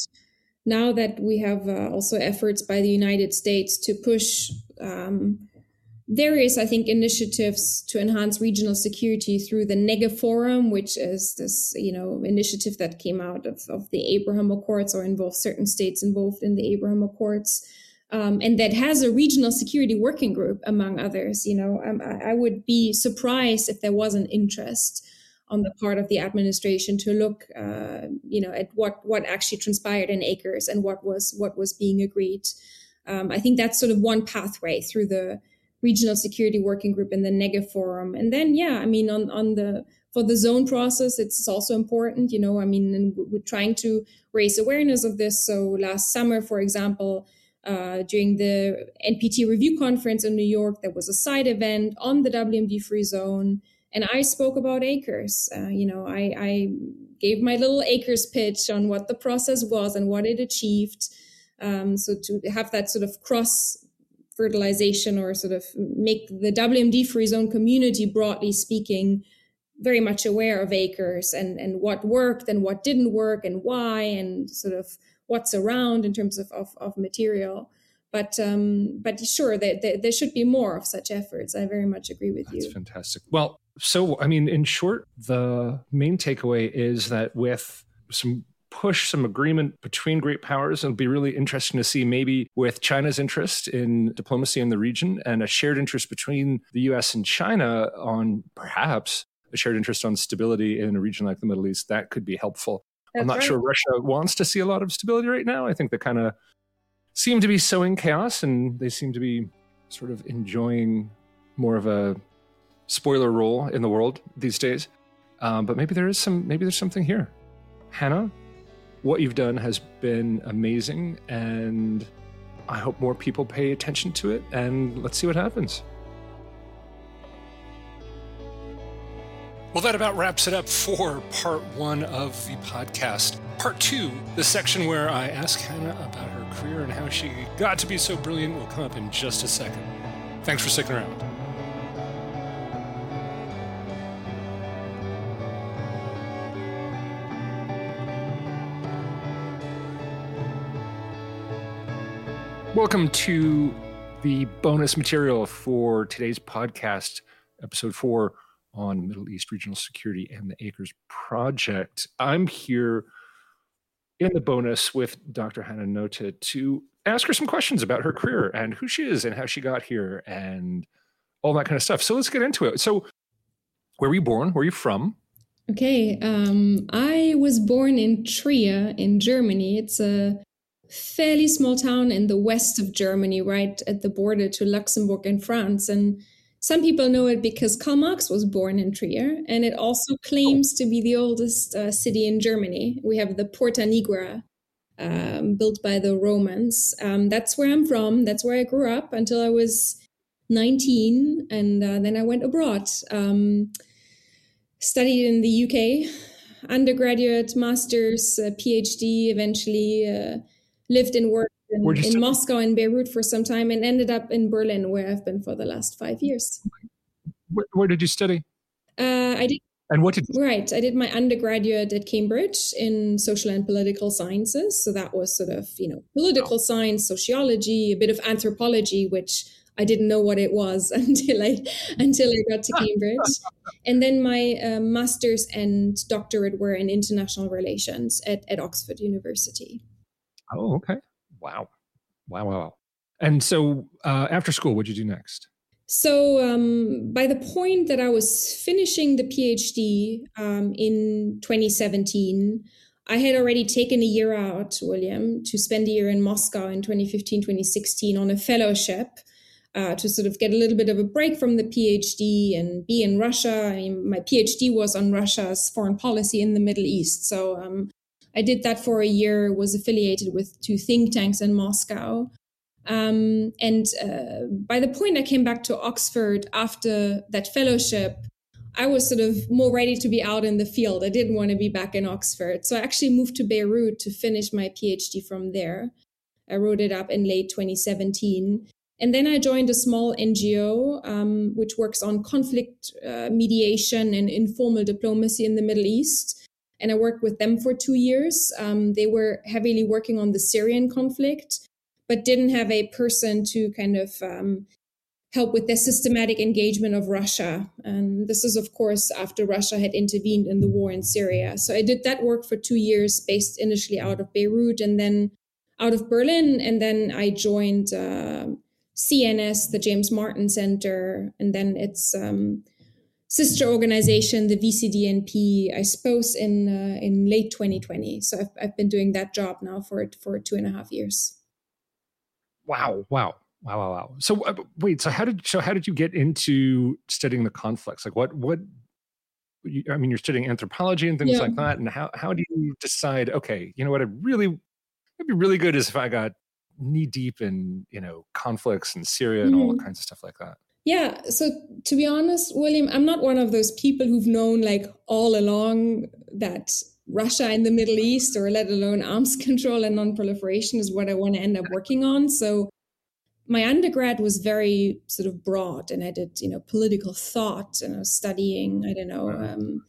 Speaker 2: now that we have uh, also efforts by the United States to push um, various, I think, initiatives to enhance regional security through the Negev Forum, which is this, you know, initiative that came out of, of the Abraham Accords or involves certain states involved in the Abraham Accords. Um, and that has a regional security working group, among others. You know, um, I, I would be surprised if there was an interest on the part of the administration to look, uh, you know, at what what actually transpired in ACRS and what was what was being agreed. Um, I think that's sort of one pathway through the regional security working group in the Negev Forum. And then, yeah, I mean, on, on the for the zone process, it's also important, you know, I mean, we're trying to raise awareness of this. So last summer, for example, uh, during the NPT review conference in New York, there was a side event on the WMD free zone. And I spoke about ACRS. Uh, you know, I, I, gave my little ACRS pitch on what the process was and what it achieved. Um, so to have that sort of cross fertilization or sort of make the WMD free zone community, broadly speaking, very much aware of ACRS and, and what worked and what didn't work and why and sort of what's around in terms of, of, of material. But um, but sure, there, there, there, should be more of such efforts. I very much agree with
Speaker 1: That's
Speaker 2: you.
Speaker 1: That's fantastic. Well, so I mean, in short, the main takeaway is that with some push some agreement between great powers. It'll be really interesting to see maybe with China's interest in diplomacy in the region and a shared interest between the US and China on perhaps a shared interest on stability in a region like the Middle East, that could be helpful. That's I'm not right. sure Russia wants to see a lot of stability right now. I think they kind of seem to be sowing chaos and they seem to be sort of enjoying more of a spoiler role in the world these days. Um, but maybe there is some, maybe there's something here. Hanna, what you've done has been amazing, and I hope more people pay attention to it. And let's see what happens. Well, that about wraps it up for part one of the podcast. Part two, the section where I ask Hanna about her career and how she got to be so brilliant, will come up in just a second. Thanks for sticking around. Welcome to the bonus material for today's podcast, episode four on Middle East regional security and the ACRS Project. I'm here in the bonus with Dr. Hanna Notte to ask her some questions about her career and who she is and how she got here and all that kind of stuff. So let's get into it. So, where were you born? Where are you from?
Speaker 2: Okay, um, I was born in Trier in Germany. It's a fairly small town in the west of Germany, right at the border to Luxembourg and France. And some people know it because Karl Marx was born in Trier, and it also claims to be the oldest uh, city in Germany. We have the Porta Nigra, um, built by the Romans. Um, that's where I'm from. That's where I grew up until I was 19, and uh, then I went abroad. Um, studied in the UK, undergraduate, master's, uh, PhD, eventually uh, lived and worked in, in Moscow and Beirut for some time and ended up in Berlin, where I've been for the last five years.
Speaker 1: Where, where did you study?
Speaker 2: Uh, I did.
Speaker 1: And what did
Speaker 2: right? I did my undergraduate at Cambridge in social and political sciences. So that was sort of you know political science, sociology, a bit of anthropology, which I didn't know what it was until I until I got to Cambridge. and then my uh, master's and doctorate were in international relations at, at Oxford University.
Speaker 1: Oh, okay. Wow. Wow. Wow. And so uh, after school, what did you do next?
Speaker 2: So um, by the point that I was finishing the PhD um, in 2017, I had already taken a year out, William, to spend a year in Moscow in 2015, 2016 on a fellowship uh, to sort of get a little bit of a break from the PhD and be in Russia. I mean, my PhD was on Russia's foreign policy in the Middle East. So um, I did that for a year, was affiliated with two think tanks in Moscow. Um, and uh, by the point I came back to Oxford after that fellowship, I was sort of more ready to be out in the field. I didn't want to be back in Oxford. So I actually moved to Beirut to finish my PhD from there. I wrote it up in late 2017. And then I joined a small NGO um, which works on conflict uh, mediation and informal diplomacy in the Middle East and I worked with them for two years. Um, they were heavily working on the Syrian conflict, but didn't have a person to kind of um, help with the systematic engagement of Russia. And this is, of course, after Russia had intervened in the war in Syria. So I did that work for two years, based initially out of Beirut and then out of Berlin. And then I joined uh, CNS, the James Martin Center, and then it's um, sister organization, the VCDNP, I suppose in uh, in late 2020. So I've, I've been doing that job now for for two and a half years.
Speaker 1: Wow! Wow! Wow, wow, wow. So uh, wait, so how did so how did you get into studying the conflicts? Like what what I mean, you're studying anthropology and things yeah. like that, and how how do you decide? Okay, you know what? I really it'd be really good is if I got knee deep in you know conflicts in Syria and mm-hmm. all kinds of stuff like that.
Speaker 2: Yeah. So to be honest, William, I'm not one of those people who've known like all along that Russia in the Middle East or let alone arms control and non-proliferation is what I want to end up working on. So my undergrad was very sort of broad and I did, you know, political thought and I was studying, I don't know, um,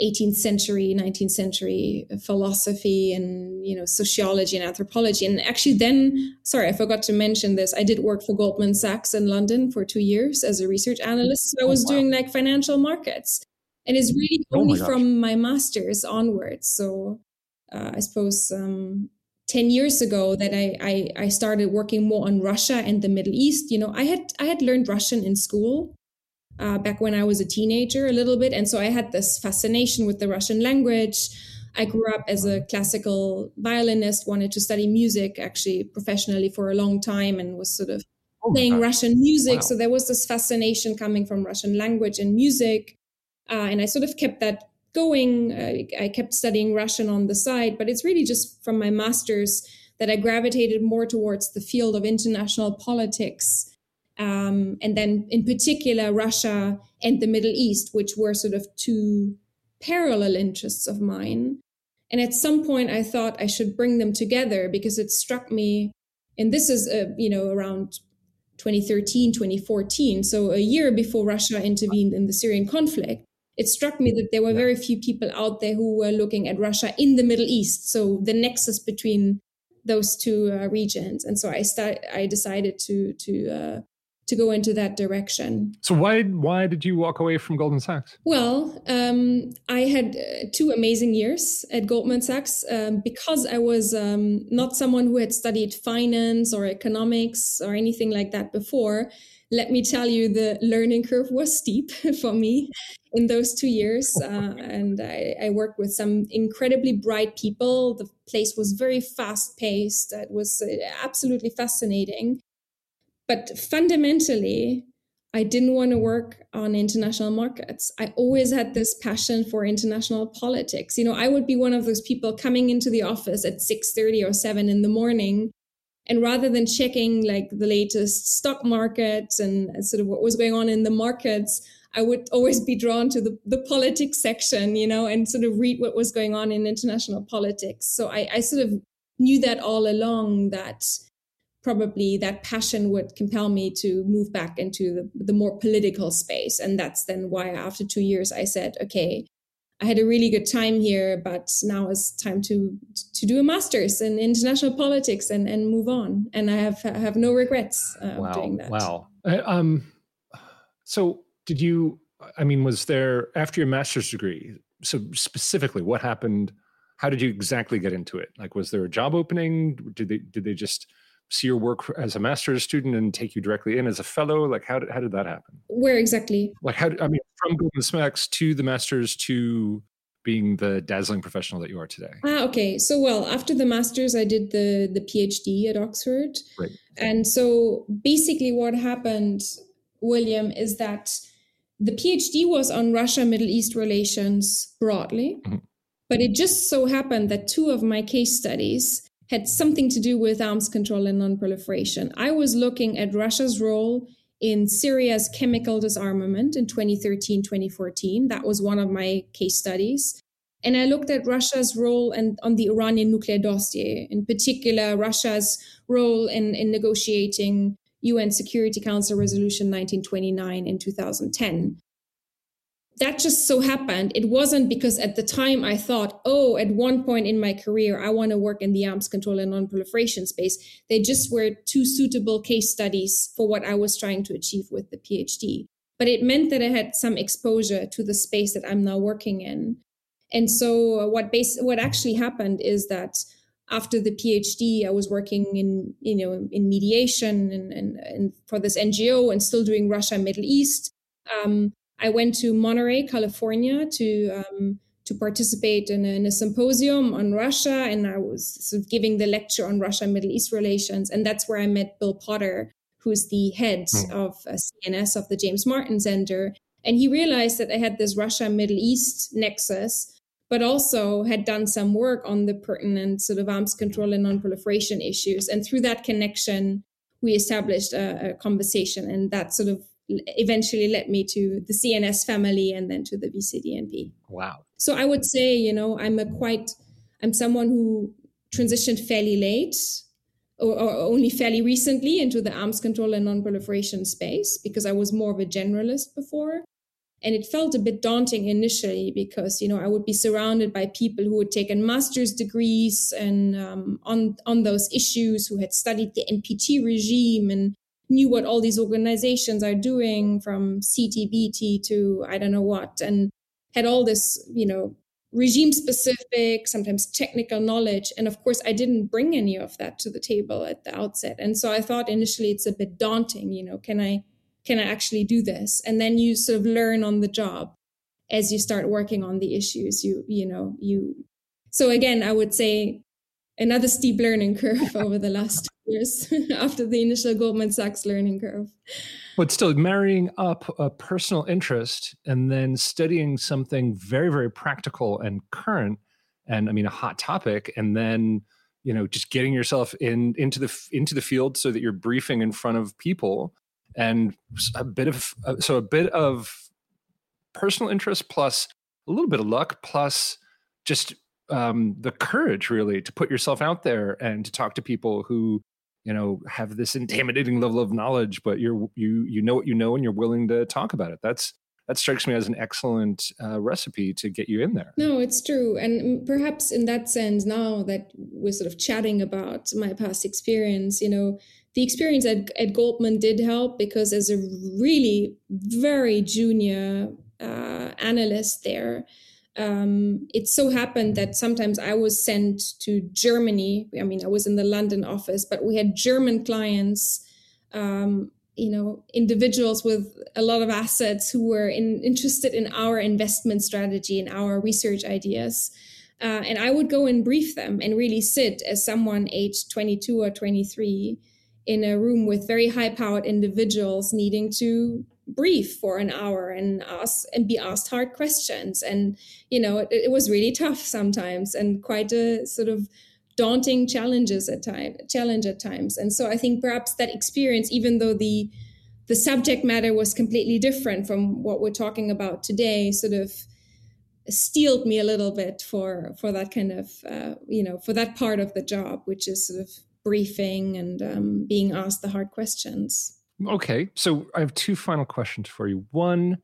Speaker 2: 18th century, 19th century philosophy and, you know, sociology and anthropology. And actually then, sorry, I forgot to mention this. I did work for Goldman Sachs in London for two years as a research analyst. So I oh, was oh, wow. doing like financial markets and it's really oh only my from my master's onwards. So uh, I suppose um, 10 years ago that I, I, I started working more on Russia and the Middle East. You know, I had I had learned Russian in school uh, back when I was a teenager a little bit, and so I had this fascination with the Russian language. I grew up as a classical violinist, wanted to study music actually professionally for a long time, and was sort of oh playing Russian music. Wow. So there was this fascination coming from Russian language and music, uh, and I sort of kept that going. I, I kept studying Russian on the side, but it's really just from my master's that I gravitated more towards the field of international politics. Um, and then, in particular, Russia and the Middle East, which were sort of two parallel interests of mine. And at some point, I thought I should bring them together because it struck me, and this is, uh, you know, around 2013, 2014, so a year before Russia intervened in the Syrian conflict it struck me that there were very few people out there who were looking at Russia in the Middle East, so the nexus between those two uh, regions. And so I start, I decided to to uh, to go into that direction.
Speaker 1: So why why did you walk away from Goldman Sachs?
Speaker 2: Well, um, I had uh, two amazing years at Goldman Sachs um, because I was um, not someone who had studied finance or economics or anything like that before let me tell you, the learning curve was steep for me in those two years. Uh, and I, I, worked with some incredibly bright people. The place was very fast paced, it was uh, absolutely fascinating. But fundamentally, I didn't want to work on international markets. I always had this passion for international politics. You know, I would be one of those people coming into the office at 6:30 or 7 in the morning and rather than checking like the latest stock market and sort of what was going on in the markets, I would always be drawn to the, the politics section, you know, and sort of read what was going on in international politics. So I, I sort of knew that all along that probably that passion would compel me to move back into the, the more political space. And that's then why after two years I said, okay, I had a really good time here, but now it's time to to do a master's in international politics and and move on. And I have I have no regrets uh,
Speaker 1: wow.
Speaker 2: doing that.
Speaker 1: Wow. Uh, um. So did you? I mean, was there after your master's degree? So specifically, what happened? How did you exactly get into it? Like, was there a job opening? Did they did they just see your work as a master's student and take you directly in as a fellow? Like, how did how did that happen?
Speaker 2: Where exactly?
Speaker 1: Like, how? I mean, from Goldman Sachs to the master's to being the dazzling professional that you are today?
Speaker 2: Ah, okay. So, well, after the master's, I did the the PhD at Oxford, right. and so basically, what happened, William, is that the PhD was on Russia Middle East relations broadly, mm-hmm. but it just so happened that two of my case studies had something to do with arms control and nonproliferation. I was looking at Russia's role in Syria's chemical disarmament in 2013 2014. That was one of my case studies. And I looked at Russia's role and on the Iranian nuclear dossier, in particular, Russia's role in, in negotiating UN Security Council Resolution 1929 in 2010 that just so happened. It wasn't because at the time I thought, oh, at one point in my career, I want to work in the arms control and non-proliferation space. They just were two suitable case studies for what I was trying to achieve with the PhD. But it meant that I had some exposure to the space that I'm now working in. And so what base, what actually happened is that after the PhD, I was working in, you know, in mediation and, and, and for this NGO and still doing Russia, Middle East. Um, I went to Monterey, California to um, to participate in a, in a, symposium on Russia, and I was sort of giving the lecture on Russia Middle East relations, and that's where I met Bill Potter, who's the head mm. of uh, CNS of the James Martin Center. And he realized that I had this Russia Middle East nexus, but also had done some work on the pertinent sort of arms control and nonproliferation issues. And through that connection, we established a, a conversation, and that sort of eventually led me to the CNS family and then to the VCDNP.
Speaker 1: Wow.
Speaker 2: So I would say, you know, I'm a quite, I'm someone who transitioned fairly late or, or, only fairly recently into the arms control and nonproliferation space because I was more of a generalist before. And it felt a bit daunting initially because, you know, I would be surrounded by people who had taken master's degrees and um, on, on those issues, who had studied the NPT regime and knew what all these organizations are doing from CTBT to I don't know what, and had all this, you know, regime specific, sometimes technical knowledge. And of course, I didn't bring any of that to the table at the outset. And so I thought initially it's a bit daunting, you know, can I can I actually do this? And then you sort of learn on the job as you start working on the issues. You, you know, you so again, I would say another steep learning curve over the last years after the initial Goldman Sachs learning curve.
Speaker 1: But still, marrying up a personal interest and then studying something very, very practical and current, and I mean a hot topic, and then you know just getting yourself in into the into the field so that you're briefing in front of people, and a bit of uh, so a bit of personal interest plus a little bit of luck plus just um, the courage really to put yourself out there and to talk to people who you know have this intimidating level of knowledge but you're you you know what you know and you're willing to talk about it that's that strikes me as an excellent uh, recipe to get you in there.
Speaker 2: No, it's true. And perhaps in that sense, now that we're sort of chatting about my past experience, you know, the experience at, at Goldman did help because as a really very junior uh, analyst there, um, it so happened that sometimes I was sent to Germany. I mean, I was in the London office, but we had German clients, um, you know, individuals with a lot of assets who were in, interested in our investment strategy and our research ideas. Uh, and I would go and brief them and really sit as someone aged 22 or 23 in a room with very high powered individuals needing to brief for an hour and ask and be asked hard questions. And you know it, it was really tough sometimes and quite a sort of daunting challenges at time challenge at times. And so i think perhaps that experience even though the the subject matter was completely different from what we're talking about today sort of steeled me a little bit for for that kind of uh, you know for that part of the job which is sort of briefing and um, being asked the hard questions
Speaker 1: Okay. So I have two final questions for you. One,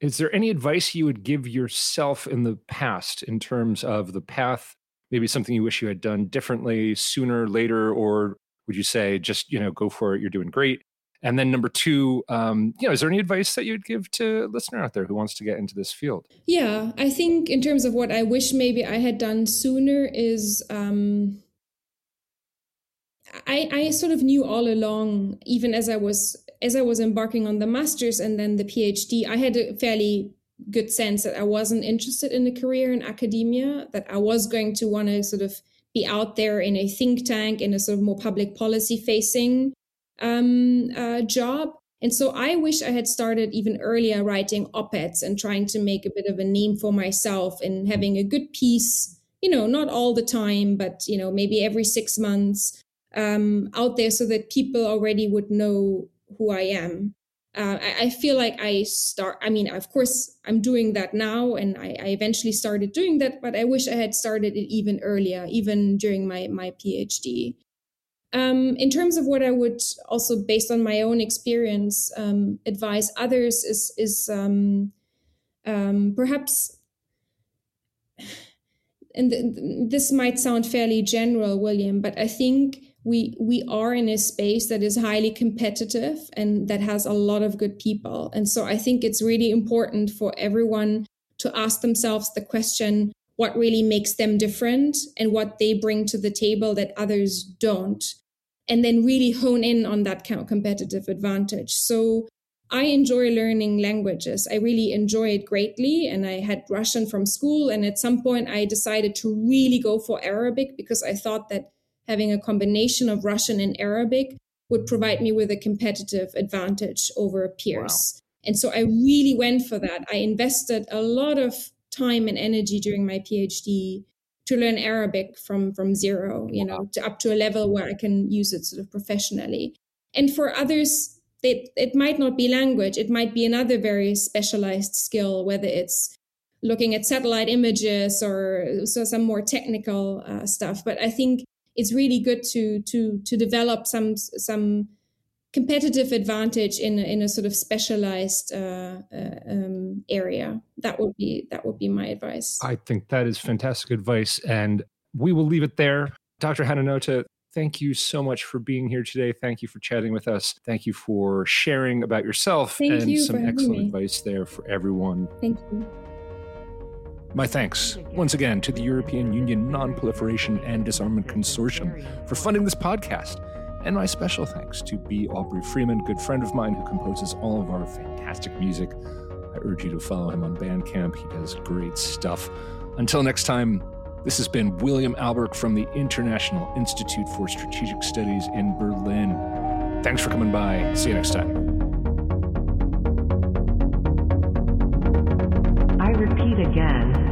Speaker 1: is there any advice you would give yourself in the past in terms of the path, maybe something you wish you had done differently sooner, later, or would you say just, you know, go for it, you're doing great? And then number two, um, you know, is there any advice that you'd give to a listener out there who wants to get into this field?
Speaker 2: Yeah, I think in terms of what I wish maybe I had done sooner is um, I, I sort of knew all along, even as I was as I was embarking on the masters and then the PhD, I had a fairly good sense that I wasn't interested in a career in academia, that I was going to want to sort of be out there in a think tank, in a sort of more public policy facing um, uh, job. And so I wish I had started even earlier writing op eds and trying to make a bit of a name for myself and having a good piece, you know, not all the time, but, you know, maybe every six months um, out there so that people already would know who I am. Uh, I, I, feel like I start, I mean, of course, I'm doing that now and I, I, eventually started doing that, but I wish I had started it even earlier, even during my, my PhD. Um, in terms of what I would also, based on my own experience, um, advise others is, is um, um perhaps and th- this might sound fairly general, William, but I think we we are in a space that is highly competitive and that has a lot of good people and so i think it's really important for everyone to ask themselves the question what really makes them different and what they bring to the table that others don't and then really hone in on that competitive advantage so I enjoy learning languages. I really enjoy it greatly. And I had Russian from school. And at some point, I decided to really go for Arabic because I thought that having a combination of Russian and Arabic would provide me with a competitive advantage over peers. Wow. And so I really went for that. I invested a lot of time and energy during my PhD to learn Arabic from from zero, you know, to up to a level where I can use it sort of professionally. And for others, it, it might not be language. It might be another very specialized skill, whether it's looking at satellite images or so some more technical uh, stuff. But I think it's really good to to to develop some some competitive advantage in a, in a sort of specialized uh, uh, um, area. That would be that would be my advice.
Speaker 1: I think that is fantastic advice, and we will leave it there. Dr. Hanna Notte, thank you so much for being here today. Thank you for chatting with us. Thank you for sharing about yourself
Speaker 2: thank
Speaker 1: and
Speaker 2: you
Speaker 1: some excellent
Speaker 2: me.
Speaker 1: advice there for everyone.
Speaker 2: Thank you.
Speaker 1: My thanks once again to the European Union Non-Proliferation and Disarmament Consortium for funding this podcast. And my special thanks to B. Aubrey Freeman, good friend of mine who composes all of our fantastic music. I urge you to follow him on Bandcamp. He does great stuff. Until next time, this has been William Alberque from the International Institute for Strategic Studies in Berlin. Thanks for coming by. See you next time.
Speaker 3: I repeat again.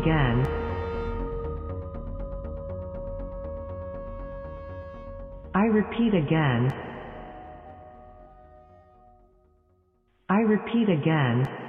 Speaker 3: Again. I repeat again. I repeat again.